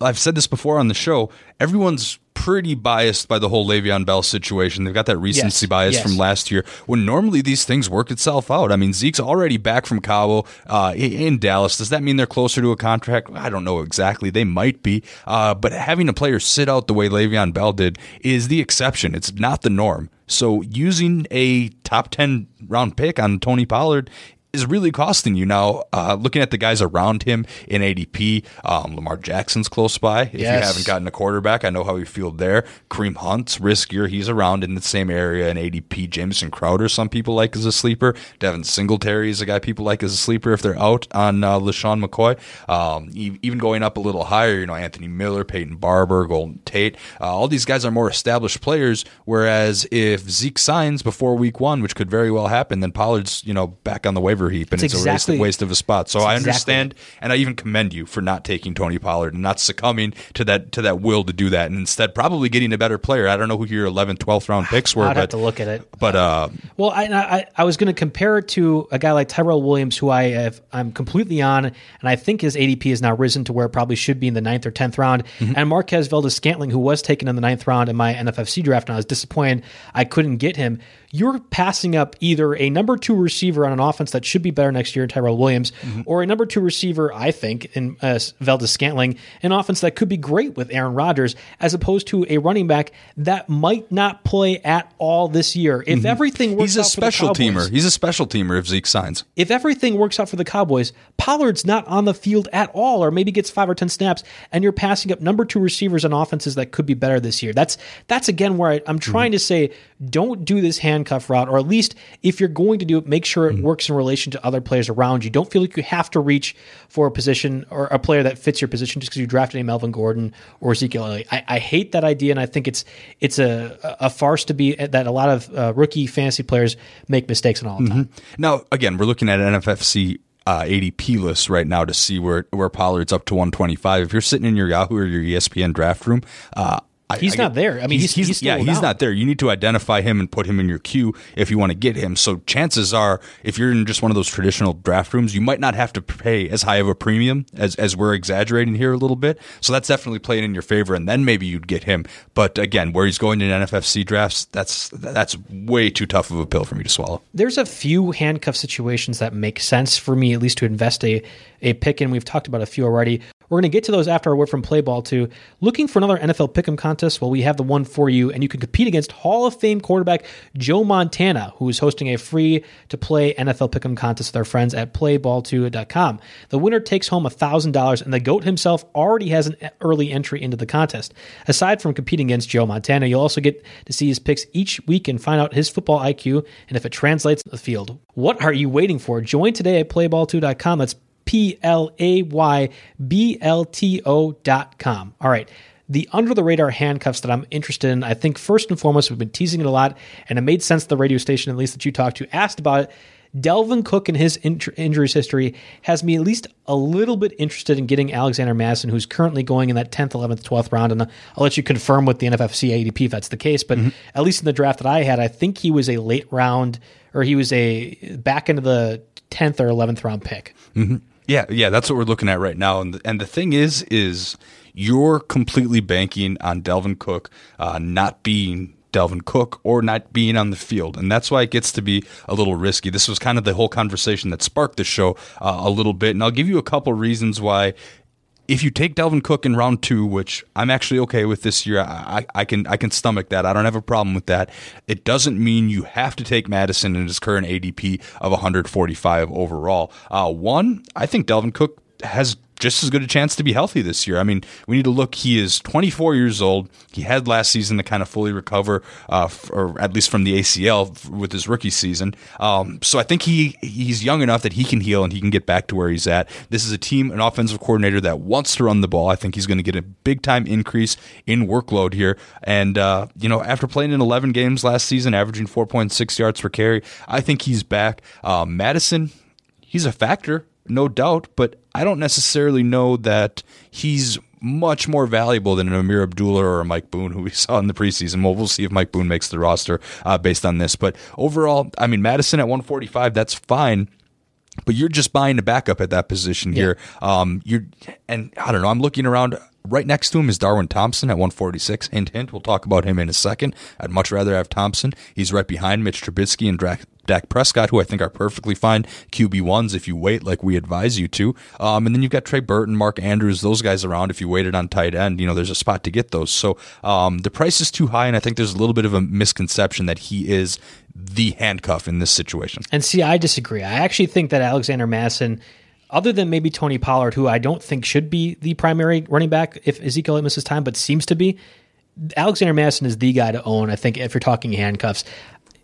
I've said this before on the show. Everyone's pretty biased by the whole Le'Veon Bell situation. They've got that recency yes, bias yes. from last year when normally these things work itself out. I mean, Zeke's already back from Cabo uh, in Dallas. Does that mean they're closer to a contract? I don't know exactly. They might be. Uh, but having a player sit out the way Le'Veon Bell did is the exception. It's not the norm. So using a top 10 round pick on Tony Pollard is really costing you now. Uh, looking at the guys around him in ADP, um, Lamar Jackson's close by. If yes. you haven't gotten a quarterback, I know how you feel there. Kareem Hunt's riskier. He's around in the same area in ADP. Jamison Crowder, some people like as a sleeper. Devin Singletary is a guy people like as a sleeper if they're out on uh, LeSean McCoy. Um, even going up a little higher, you know, Anthony Miller, Peyton Barber, Golden Tate. Uh, all these guys are more established players. Whereas if Zeke signs before week one, which could very well happen, then Pollard's, you know, back on the waiver heap, and it's, it's exactly, a waste, of a spot. So I understand, exactly. and I even commend you for not taking Tony Pollard and not succumbing to that to that will to do that, and instead probably getting a better player. I don't know who your 11th, 12th round picks were. I'd but, have to look at it. But uh, well, I, I, I was going to compare it to a guy like Tyrell Williams, who I have I'm completely on, and I think his ADP has now risen to where it probably should be in the ninth or tenth round. Mm-hmm. And Marquez Valdes-Scantling, who was taken in the ninth round in my NFFC draft, and I was disappointed I couldn't get him you're passing up either a number two receiver on an offense that should be better next year, in Tyrell Williams, mm-hmm. or a number two receiver, I think, in uh, Valdes-Scantling, an offense that could be great with Aaron Rodgers, as opposed to a running back that might not play at all this year. If mm-hmm. everything works He's a special Cowboys, teamer. He's a special teamer if Zeke signs. If everything works out for the Cowboys, Pollard's not on the field at all, or maybe gets five or 10 snaps, and you're passing up number two receivers on offenses that could be better this year. That's, that's again where I, am trying mm-hmm. to say, don't do this handcuff route, or at least if you're going to do it, make sure it mm-hmm. works in relation to other players around you. Don't feel like you have to reach for a position or a player that fits your position just because you drafted a Melvin Gordon or Ezekiel Elliott. I, I, hate that idea, and I think it's it's a, a farce to be that a lot of uh, rookie fantasy players make mistakes on all the. Mm-hmm. Now, again, we're looking at an NFFC uh, ADP list right now to see where where Pollard's up to 125. If you're sitting in your Yahoo or your ESPN draft room, uh, I- He's I not there. I mean, he's- he's still yeah, he's down. not there. You need to identify him and put him in your queue if you want to get him. So chances are, if you're in just one of those traditional draft rooms, you might not have to pay as high of a premium as as we're exaggerating here a little bit. So that's definitely playing in your favor, and then maybe you'd get him. But again, where he's going in NFFC drafts, that's that's way too tough of a pill for me to swallow. there's a few handcuff situations that make sense for me at least to invest a, a pick and We've talked about a few already. We're going to get to those after our word from Playball too. Looking for another NFL pick'em contest? Well, we have the one for you, and you can compete against Hall of Fame quarterback Joe Montana, who is hosting a free to play NFL pick'em contest with our friends at playball2.com. The winner takes home $1,000, and the GOAT himself already has an early entry into the contest. Aside from competing against Joe Montana, you'll also get to see his picks each week and find out his football IQ and if it translates in the field. What are you waiting for? Join today at playball2.com. That's P L A Y B L T O dot com. All right. The under the radar handcuffs that I'm interested in, I think first and foremost, we've been teasing it a lot, and it made sense the radio station, at least that you talked to, asked about it. Dalvin Cook and his in- injuries history has me at least a little bit interested in getting Alexander Mattison, who's currently going in that 10th, 11th, 12th round. And I'll let you confirm with the NFFC ADP if that's the case. But mm-hmm. at least in the draft that I had, I think he was a late round or he was a back into the 10th or 11th round pick. Mm-hmm. Yeah, yeah, that's what we're looking at right now. And the, and the thing is, is you're completely banking on Dalvin Cook uh, not being Dalvin Cook or not being on the field, and that's why it gets to be a little risky. This was kind of the whole conversation that sparked the show uh, a little bit, and I'll give you a couple reasons why. If you take Dalvin Cook in round two, which I'm actually okay with this year, I, I can I can stomach that. I don't have a problem with that. It doesn't mean you have to take Mattison in his current ADP of 145 overall. Uh, one, I think Dalvin Cook has just as good a chance to be healthy this year. I mean, we need to look. He is 24 years old. He had last season to kind of fully recover, uh, f- or at least from the ACL f- with his rookie season. Um, so I think he he's young enough that he can heal and he can get back to where he's at. This is a team, an offensive coordinator that wants to run the ball. I think he's going to get a big time increase in workload here. And uh, you know, after playing in 11 games last season, averaging 4.6 yards per carry, I think he's back. Uh, Mattison, he's a factor, no doubt, but I don't necessarily know that he's much more valuable than an Ameer Abdullah or a Mike Boone, who we saw in the preseason. Well, we'll see if Mike Boone makes the roster uh, based on this. But overall, I mean, Mattison at 145, that's fine. But you're just buying a backup at that position here. Um, you're, and I don't know. I'm looking around. Right next to him is Darwin Thompson at 146. Hint, hint. We'll talk about him in a second. I'd much rather have Thompson. He's right behind Mitch Trubisky and Dak, Dak Prescott, who I think are perfectly fine QB ones if you wait, like we advise you to. Um, and then you've got Trey Burton, Mark Andrews, those guys around. If you waited on tight end, you know there's a spot to get those. So um, the price is too high, and I think there's a little bit of a misconception that he is the handcuff in this situation. And see, I disagree. I actually think that Alexander Mattison, other than maybe Tony Pollard, who I don't think should be the primary running back if Ezekiel misses time, but seems to be, Alexander Mattison is the guy to own. I think if you're talking handcuffs,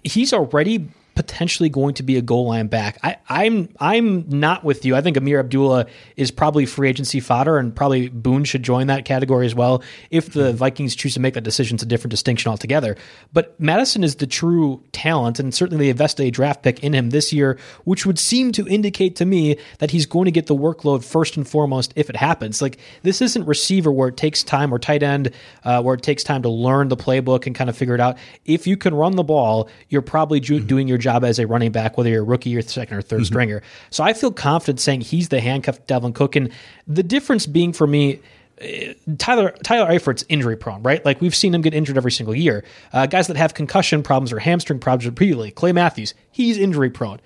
he's already potentially going to be a goal line back. I, I'm I'm not with you. I think Ameer Abdullah is probably free agency fodder, and probably Boone should join that category as well. If the Vikings choose to make that decision, it's a different distinction altogether. But Mattison is the true talent, and certainly they invested a draft pick in him this year, which would seem to indicate to me that he's going to get the workload first and foremost if it happens. Like this isn't receiver where it takes time, or tight end uh, where it takes time to learn the playbook and kind of figure it out. If you can run the ball, you're probably ju- doing your job as a running back, whether you're a rookie or second or 3rd stringer. So I feel confident saying he's the handcuffed Dalvin Cook. And the difference being for me, uh, Tyler Tyler Eifert's injury prone, right? Like we've seen him get injured every single year. Uh, guys that have concussion problems or hamstring problems repeatedly. Clay Matthews, he's injury prone.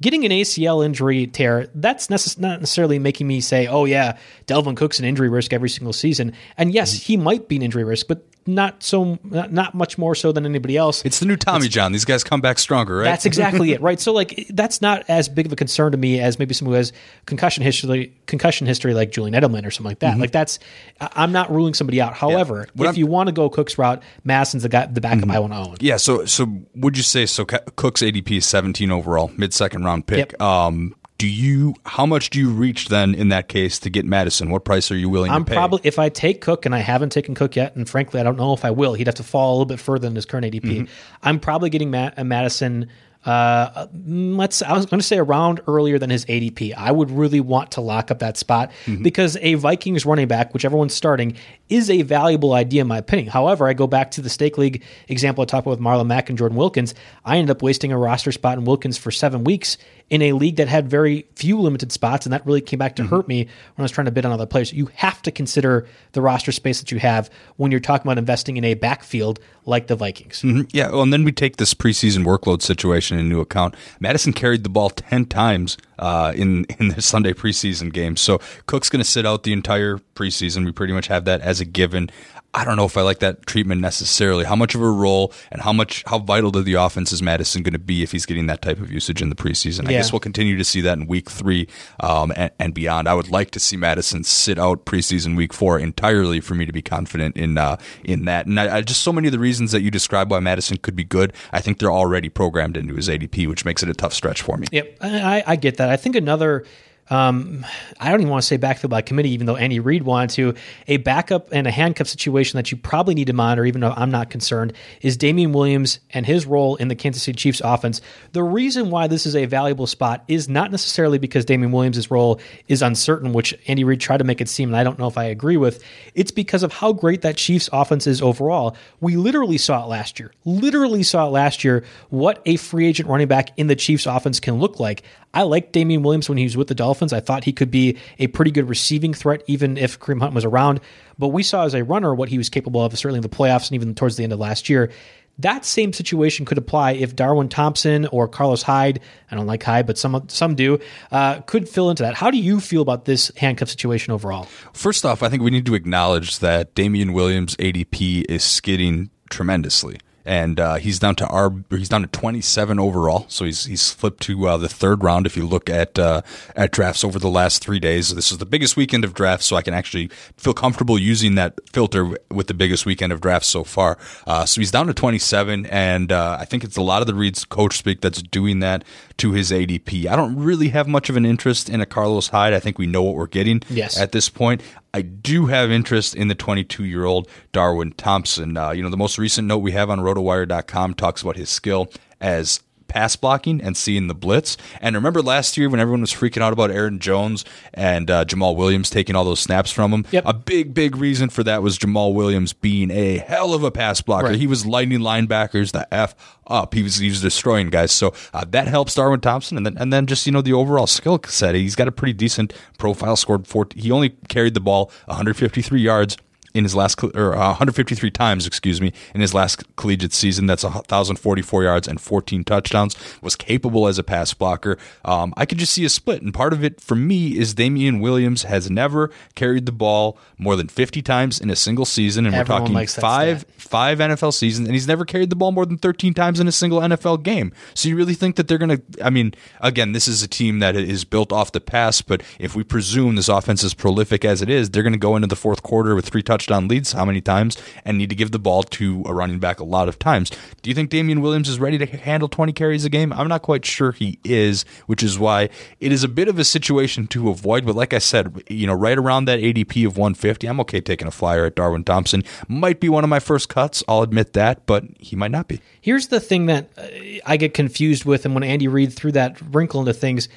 Getting an ACL injury tear, that's necess- not necessarily making me say, oh, yeah, Dalvin Cook's an injury risk every single season. And yes, he might be an injury risk, but not so, not, not much more so than anybody else. It's the new Tommy John. These guys come back stronger, right? That's exactly it, right? So like that's not as big of a concern to me as maybe someone who has concussion history, concussion history like Julian Edelman or something like that. Like that's I'm not ruling somebody out. However, What if I'm- you want to go Cook's route, Mattison's the guy, the backup I want to own. Yeah, so so would you say so? Cook's ADP is 17 overall, mid second round pick. Yep. Um, do you how much do you reach then in that case to get Mattison? What price are you willing I'm to pay? probably if I take Cook and I haven't taken Cook yet, and frankly I don't know if I will. He'd have to fall a little bit further than his current ADP. Mm-hmm. I'm probably getting Matt, uh, Mattison uh, let's I was going to say around earlier than his ADP. I would really want to lock up that spot Mm-hmm. because a Vikings running back, whichever one's starting, is a valuable idea in my opinion. However, I go back to the stake league example I talked about with Marlon Mack and Jordan Wilkins. I ended up wasting a roster spot in Wilkins for seven weeks in a league that had very few limited spots, and that really came back to Mm-hmm. hurt me when I was trying to bid on other players. You have to consider the roster space that you have when you're talking about investing in a backfield like the Vikings. Mhm. Yeah, well, and then we take this preseason workload situation into account. Mattison carried the ball ten times uh, in in the Sunday preseason game, so Cook's going to sit out the entire preseason. We pretty much have that as a given. I don't know if I like that treatment necessarily. How much of a role and how much how vital to the offense is Mattison going to be if he's getting that type of usage in the preseason? I guess we'll continue to see that in week three um, and, and beyond. I would like to see Mattison sit out preseason week four entirely for me to be confident in uh, in that. And I, I just so many of the reasons that you describe why Mattison could be good. I think they're already programmed into his ADP, which makes it a tough stretch for me. Yep, I- I get that. I think another. Um, I don't even want to say backfield by committee, even though Andy Reid wanted to. A backup and a handcuff situation that you probably need to monitor, even though I'm not concerned, is Damien Williams and his role in the Kansas City Chiefs offense. The reason why this is a valuable spot is not necessarily because Damien Williams' role is uncertain, which Andy Reid tried to make it seem, and I don't know if I agree with. It's because of how great that Chiefs offense is overall. We literally saw it last year. Literally saw it last year what a free agent running back in the Chiefs offense can look like. I liked Damien Williams when he was with the Dolphins. I thought he could be a pretty good receiving threat, even if Kareem Hunt was around. But we saw as a runner what he was capable of, certainly in the playoffs and even towards the end of last year. That same situation could apply if Darwin Thompson or Carlos Hyde, I don't like Hyde, but some some do, uh, could fill into that. How do you feel about this handcuff situation overall? First off, I think we need to acknowledge that Damien Williams' ADP is skidding tremendously. And uh, he's down to our he's down to 27 overall, so he's he's flipped to uh, the third round. If you look at uh, at drafts over the last three days, this is the biggest weekend of drafts, so I can actually feel comfortable using that filter with the biggest weekend of drafts so far. Uh, so he's down to 27, and uh, I think it's a lot of the Reid's coach speak that's doing that to his ADP. I don't really have much of an interest in a Carlos Hyde. I think we know what we're getting Yes. at this point. I do have interest in the 22 year old Darwin Thompson. Uh, you know, the most recent note we have on rotowire.com talks about his skill as pass blocking and seeing the blitz. And remember last year when everyone was freaking out about Aaron Jones and uh, Jamaal Williams taking all those snaps from him? Yep. A big, big reason for that was Jamaal Williams being a hell of a pass blocker. Right. He was lighting linebackers the F up. He was, he was destroying guys. So uh, that helps Darwin Thompson. And then, and then just, you know, the overall skill set. He's got a pretty decent profile, scored 14. He only carried the ball 153 yards in his last or uh, 153 times, excuse me, in his last collegiate season. That's 1,044 yards and 14 touchdowns. Was capable as a pass blocker. Um, I could just see a split, and part of it for me is Damien Williams has never carried the ball more than 50 times in a single season, and Everyone we're talking five five NFL seasons, and he's never carried the ball more than 13 times in a single NFL game. So you really think that they're going to? I mean, again, this is a team that is built off the pass, but if we presume this offense is prolific as it is, they're going to go into the fourth quarter with three touchdown leads. How many times? And need to give the ball to a running back a lot of times. Do you think Damien Williams is ready to handle 20 carries a game? I'm not quite sure he is, which is why it is a bit of a situation to avoid. But like I said, you know, right around that ADP of 150, I'm okay taking a flyer at Darwin Thompson. Might be one of my first cuts. I'll admit that, but he might not be. Here's the thing that uh, I get confused with, and when Andy Reid threw that wrinkle into things,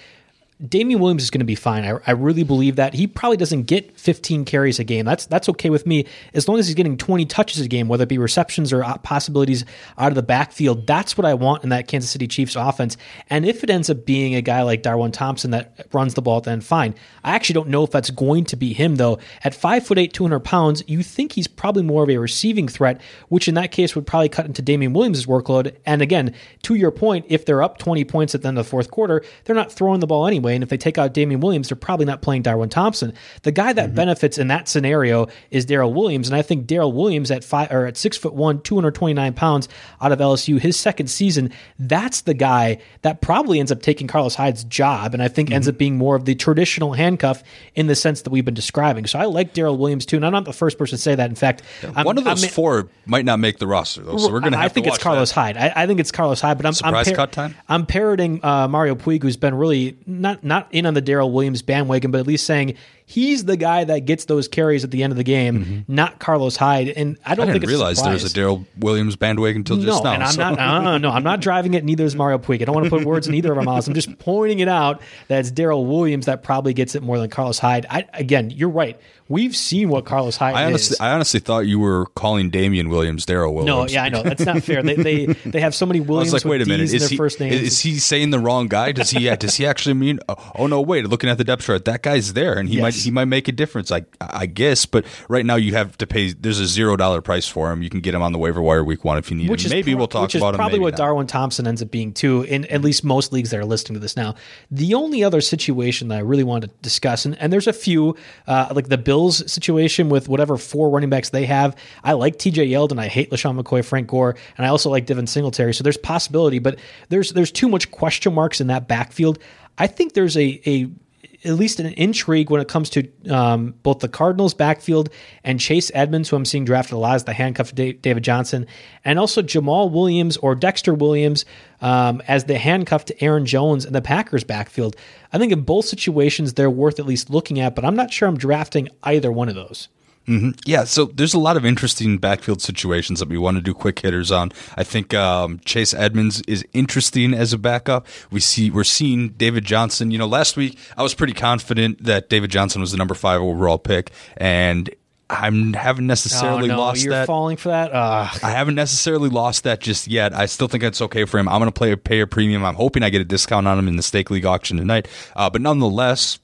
Damien Williams is going to be fine. I, I really believe that he probably doesn't get 15 carries a game. That's that's okay with me as long as he's getting 20 touches a game, whether it be receptions or uh, possibilities out of the backfield. That's what I want in that Kansas City Chiefs offense. And if it ends up being a guy like Darwin Thompson that runs the ball, then fine. I actually don't know if that's going to be him though. At five foot eight, 200 pounds, you think he's probably more of a receiving threat, which in that case would probably cut into Damien Williams' workload. And again, to your point, if they're up 20 points at the end of the fourth quarter, they're not throwing the ball anyway. And if they take out Damien Williams, they're probably not playing Darwin Thompson. The guy that benefits in that scenario is Darrel Williams. And I think Darrel Williams at five or at six foot one, 229 pounds out of LSU, his second season, that's the guy that probably ends up taking Carlos Hyde's job. And I think ends up being more of the traditional handcuff in the sense that we've been describing. So I like Darrel Williams too. And I'm not the first person to say that. In fact, I'm- one of those I'm- four might not make the roster, though. So we're going to have I think to it's Carlos that. Hyde. I, I think it's Carlos Hyde, but I'm Surprise I'm cut time? I'm parroting uh, Mario Puig, who's been really not not in on the Darrel Williams bandwagon, but at least saying he's the guy that gets those carries at the end of the game, mm-hmm. not Carlos Hyde. And I I don't didn't think it's realize a there was a. Darrel Williams bandwagon until just no, now. and I'm so- not. Uh, uh no, I'm not driving it. Neither is Mario Puig. I don't want to put words in either of our mouths. I'm just pointing it out that it's Darrel Williams that probably gets it more than Carlos Hyde. I, again, you're right. We've seen what Carlos Hyde I honestly, is. I honestly thought you were calling Damien Williams Darrel Williams. no, yeah, I know that's not fair. They they, they have so many I Williams was like, wait a minute, D's is he first names. is he saying the wrong guy? Does he Yeah, does he actually mean? Oh, oh, no, wait, looking at the depth chart, that guy's there, and he might Yes. he might make a difference. I I guess, but right now you have to pay. There's a zero dollar price for him. You can get him on the waiver wire week one if you need which him. is Maybe pro- we'll talk which about him. probably maybe what not. Darwin Thompson ends up being too. In at least most leagues that are listening to this now. The only other situation that I really want to discuss, and, and there's a few, uh, like the Bills situation with whatever four running backs they have. I like T.J. Yeldon. I hate LeSean McCoy, Frank Gore, and I also like Devin Singletary. So there's possibility, but there's there's too much question marks in that backfield. I think there's a a at least an intrigue when it comes to um, both the Cardinals' backfield and Chase Edmonds, who I'm seeing drafted a lot as the handcuff David Johnson, and also Jamaal Williams or Dexter Williams um, as the handcuff to Aaron Jones in the Packers' backfield. I think in both situations they're worth at least looking at, but I'm not sure I'm drafting either one of those. Yeah, so there's a lot of interesting backfield situations that we want to do quick hitters on. I think um, Chase Edmonds is interesting as a backup. We see we're seeing David Johnson. You know, last week I was pretty confident that David Johnson was the number five overall pick, and I'm haven't necessarily oh no, lost you're that. falling for that. Ugh. I haven't necessarily lost that just yet. I still think it's okay for him. I'm going to play a pay a premium. I'm hoping I get a discount on him in the stake league auction tonight. Uh, but nonetheless,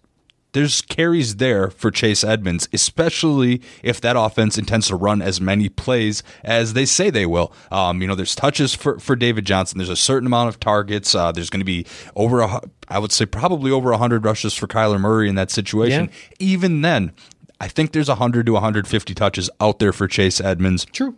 there's carries there for Chase Edmonds, especially if that offense intends to run as many plays as they say they will. Um, you know, there's touches for, for David Johnson. There's a certain amount of targets. Uh, there's going to be over a, I would say probably over 100 rushes for Kyler Murray in that situation. Yeah. Even then, I think there's 100 to 150 touches out there for Chase Edmonds True.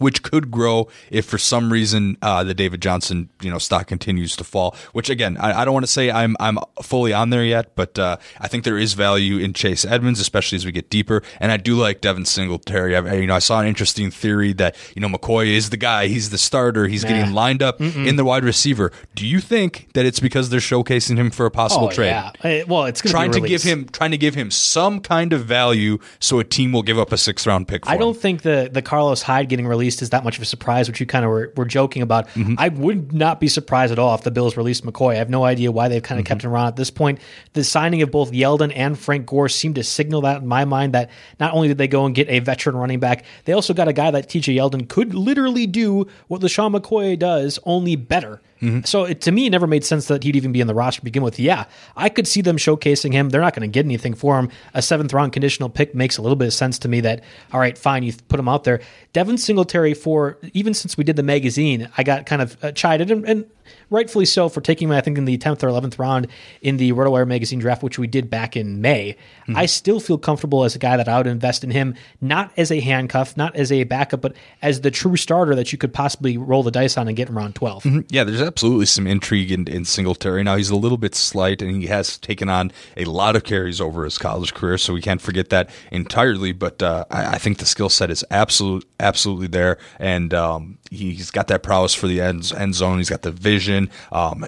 Which could grow if for some reason uh, the David Johnson you know stock continues to fall. Which again, I, I don't want to say I'm I'm fully on there yet, but uh, I think there is value in Chase Edmonds, especially as we get deeper. And I do like Devin Singletary. I, you know, I saw an interesting theory that you know McCoy is the guy, he's the starter, he's getting lined up in the wide receiver. Do you think that it's because they're showcasing him for a possible Oh trade? yeah. Well, it's Trying to give him, trying to give him some kind of value, so a team will give up a sixth round pick. For I him. don't think the the Carlos Hyde getting released is that much of a surprise, which you kind of were, were joking about. Mm-hmm. I would not be surprised at all if the Bills released McCoy. I have no idea why they've kind Mm-hmm. of kept him around at this point. The signing of both Yeldon and Frank Gore seemed to signal that in my mind that not only did they go and get a veteran running back, they also got a guy that TJ Yeldon could literally do what LeSean McCoy does, only better. Mm-hmm. So it, to me, it never made sense that he'd even be in the roster to begin with. Yeah, I could see them showcasing him. They're not going to get anything for him. A seventh round conditional pick makes a little bit of sense to me. That all right, fine, you put him out there. Devin Singletary for even since we did the magazine, I got kind of uh, chided and, and rightfully so for taking him. I think in the tenth or eleventh round in the RotoWire magazine draft, which we did back in May. I still feel comfortable as a guy that I would invest in him, not as a handcuff, not as a backup, but as the true starter that you could possibly roll the dice on and get in round 12 Yeah, there's absolutely some intrigue in, in Singletary. Now he's a little bit slight, and he has taken on a lot of carries over his college career, so we can't forget that entirely. But uh, I, I think the skill set is absolute, absolutely there, and um, he's got that prowess for the end, end zone. He's got the vision. Um,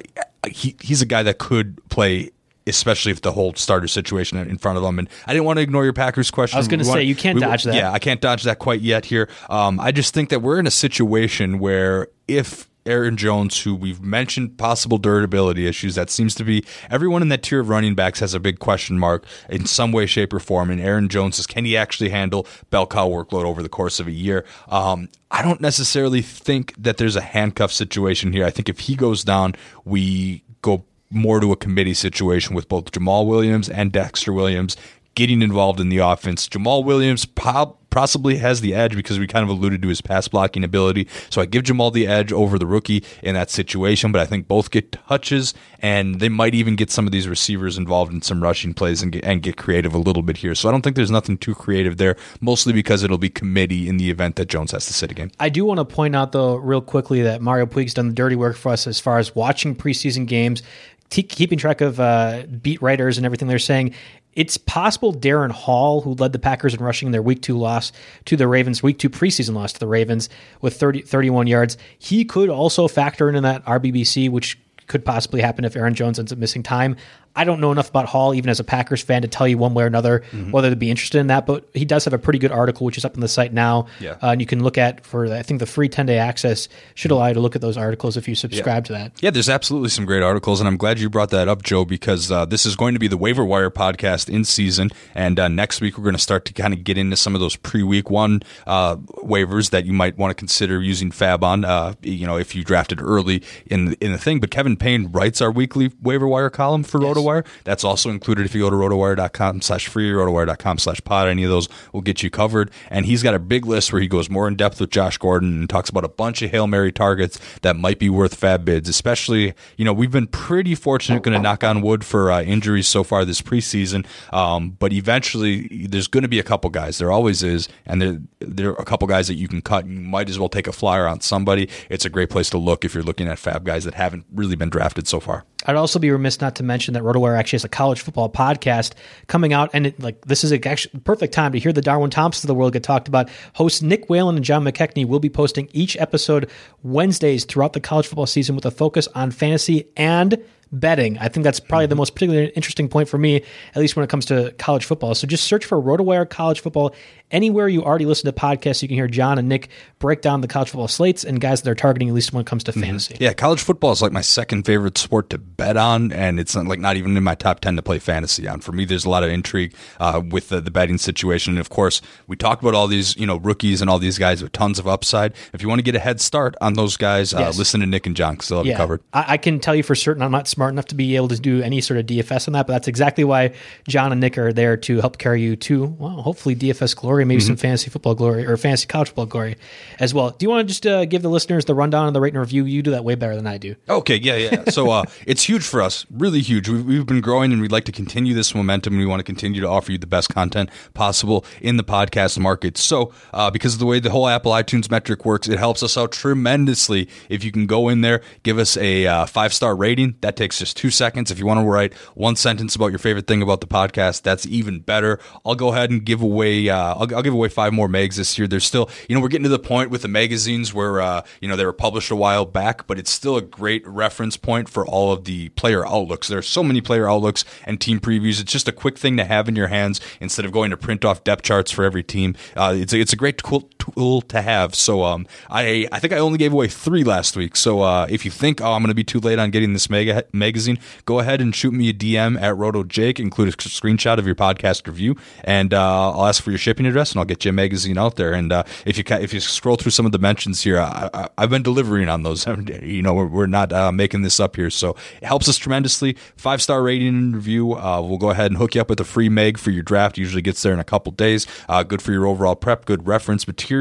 he, he's a guy that could play. Especially if the whole starter situation in front of him, and I didn't want to ignore your Packers question. I was We wanna- say, you can't we- dodge that. Yeah, I can't dodge that quite yet here. Um, I just think that we're in a situation where if Aaron Jones, who we've mentioned possible durability issues, that seems to be everyone in that tier of running backs has a big question mark in some way, shape, or form. And Aaron Jones is can he actually handle bell cow workload over the course of a year? Um, I don't necessarily think that there's a handcuff situation here. I think if he goes down, we go more to a committee situation with both Jamaal Williams and Dexter Williams getting involved in the offense. Jamaal Williams possibly has the edge because we kind of alluded to his pass blocking ability. So I give Jamaal the edge over the rookie in that situation, but I think both get touches and they might even get some of these receivers involved in some rushing plays and get, and get creative a little bit here. So I don't think there's nothing too creative there, mostly because it'll be committee in the event that Jones has to sit again. I do want to point out, though, real quickly, that Mario Puig's done the dirty work for us as far as watching preseason games, keeping track of uh, beat writers and everything they're saying. It's possible Darrin Hall, who led the Packers in rushing in their week two loss to the Ravens, week two preseason loss to the Ravens with 30, 31 yards, he could also factor into that RBBC, which could possibly happen if Aaron Jones ends up missing time. I don't know enough about Hall, even as a Packers fan, to tell you one way or another Mm-hmm. whether to be interested in that. But he does have a pretty good article, which is up on the site now. Yeah. Uh, and you can look at for I think the free ten day access should allow you to look at those articles if you subscribe to that. Yeah, there's absolutely some great articles, and I'm glad you brought that up, Joe, because uh, this is going to be the waiver wire podcast in season, and uh, next week we're going to start to kind of get into some of those pre-week one uh, waivers that you might want to consider using FAAB on. Uh, you know, if you drafted early in the, in the thing. But Kevin Payne writes our weekly waiver wire column for RotoWire. That's also included if you go to rotowire.com/free, rotowire.com/pod. Any of those will get you covered, and he's got a big list where he goes more in depth with Josh Gordon and talks about a bunch of hail mary targets that might be worth FAAB bids, especially, you know, we've been pretty fortunate, going to knock on wood for uh, injuries so far this preseason. Um, but eventually, there's going to be a couple guys. There always is. And there, are a couple guys that you can cut. You might as well take a flyer on somebody. It's a great place to look if you're looking at FAAB guys that haven't really been drafted so far. I'd also be remiss not to mention that RotoWire actually has a college football podcast coming out, and it, like this is a actually perfect time to hear the Darwin Thompson of the world get talked about. Hosts Nick Whalen and John McKechnie will be posting each episode Wednesdays throughout the college football season with a focus on fantasy and betting. I think that's probably the most particularly interesting point for me, at least when it comes to college football. So just search for RotoWire College Football anywhere you already listen to podcasts. You can hear John and Nick break down the college football slates and guys that they're targeting, at least when it comes to fantasy. Yeah, college football is like my second favorite sport to bet on, and it's not, like not even in my top ten to play fantasy on. For me, there's a lot of intrigue uh, with the, the betting situation, and of course, we talked about all these you know rookies and all these guys with tons of upside. If you want to get a head start on those guys, uh, Yes. listen to Nick and John because they'll have you covered. I, I can tell you for certain I'm not smart enough to be able to do any sort of DFS on that, but that's exactly why John and Nick are there to help carry you to, well, hopefully DFS glory, maybe Mm-hmm. some fantasy football glory or fantasy college football glory as well. Do you want to just uh, give the listeners the rundown and the rate and review? You do that way better than I do. Okay, yeah, yeah. So uh, it's huge for us, really huge. We've, we've been growing, and we'd like to continue this momentum. And we want to continue to offer you the best content possible in the podcast market. So, uh, because of the way the whole Apple iTunes metric works, it helps us out tremendously if you can go in there, give us a uh, five star rating. That takes just two seconds. If you want to write one sentence about your favorite thing about the podcast, that's even better. I'll go ahead and give away. Uh, I'll, I'll give away five more megs this year. There's still, you know, we're getting to the point with the magazines where uh, you know they were published a while back, but it's still a great reference point for all of the player outlooks. There are so many player outlooks and team previews. It's just a quick thing to have in your hands instead of going to print off depth charts for every team. Uh, it's a, it's a great tool, tool to have. So um, I I think I only gave away three last week. So uh, if you think oh I'm going to be too late on getting this mega magazine, go ahead and shoot me a DM at Roto Jake. Include a screenshot of your podcast review, and uh, I'll ask for your shipping address, and I'll get you a magazine out there. And uh, if you if you scroll through some of the mentions here, I, I've been delivering on those. You know, we're, we're not uh, making this up here, so it helps us tremendously. Five star rating and review. Uh, we'll go ahead and hook you up with a free meg for your draft. Usually gets there in a couple days. Uh, good for your overall prep. Good reference material,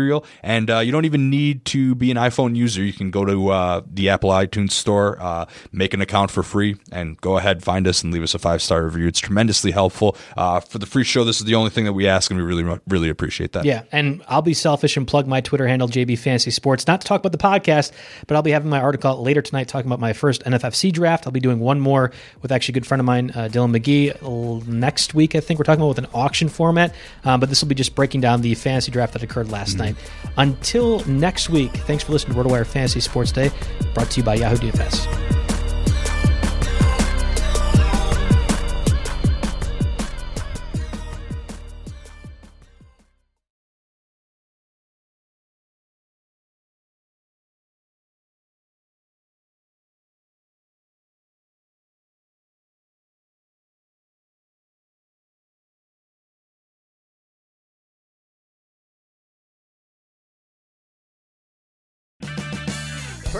and uh, you don't even need to be an iPhone user. You can go to uh, the Apple iTunes store, uh, make an account for free, and go ahead find us and leave us a five star review. It's tremendously helpful uh, for the free show. This is the only thing that we ask, and we really really appreciate that. Yeah, and I'll be selfish and plug my Twitter handle, JB Fantasy Sports, not to talk about the podcast, but I'll be having my article later tonight talking about my first NFFC draft. I'll be doing one more with actually a good friend of mine, uh, Dylan McGee. Next week, I think we're talking about with an auction format, um, but this will be just breaking down the fantasy draft that occurred last night. Until next week, thanks for listening to RotoWire Fantasy Sports Day, brought to you by Yahoo DFS.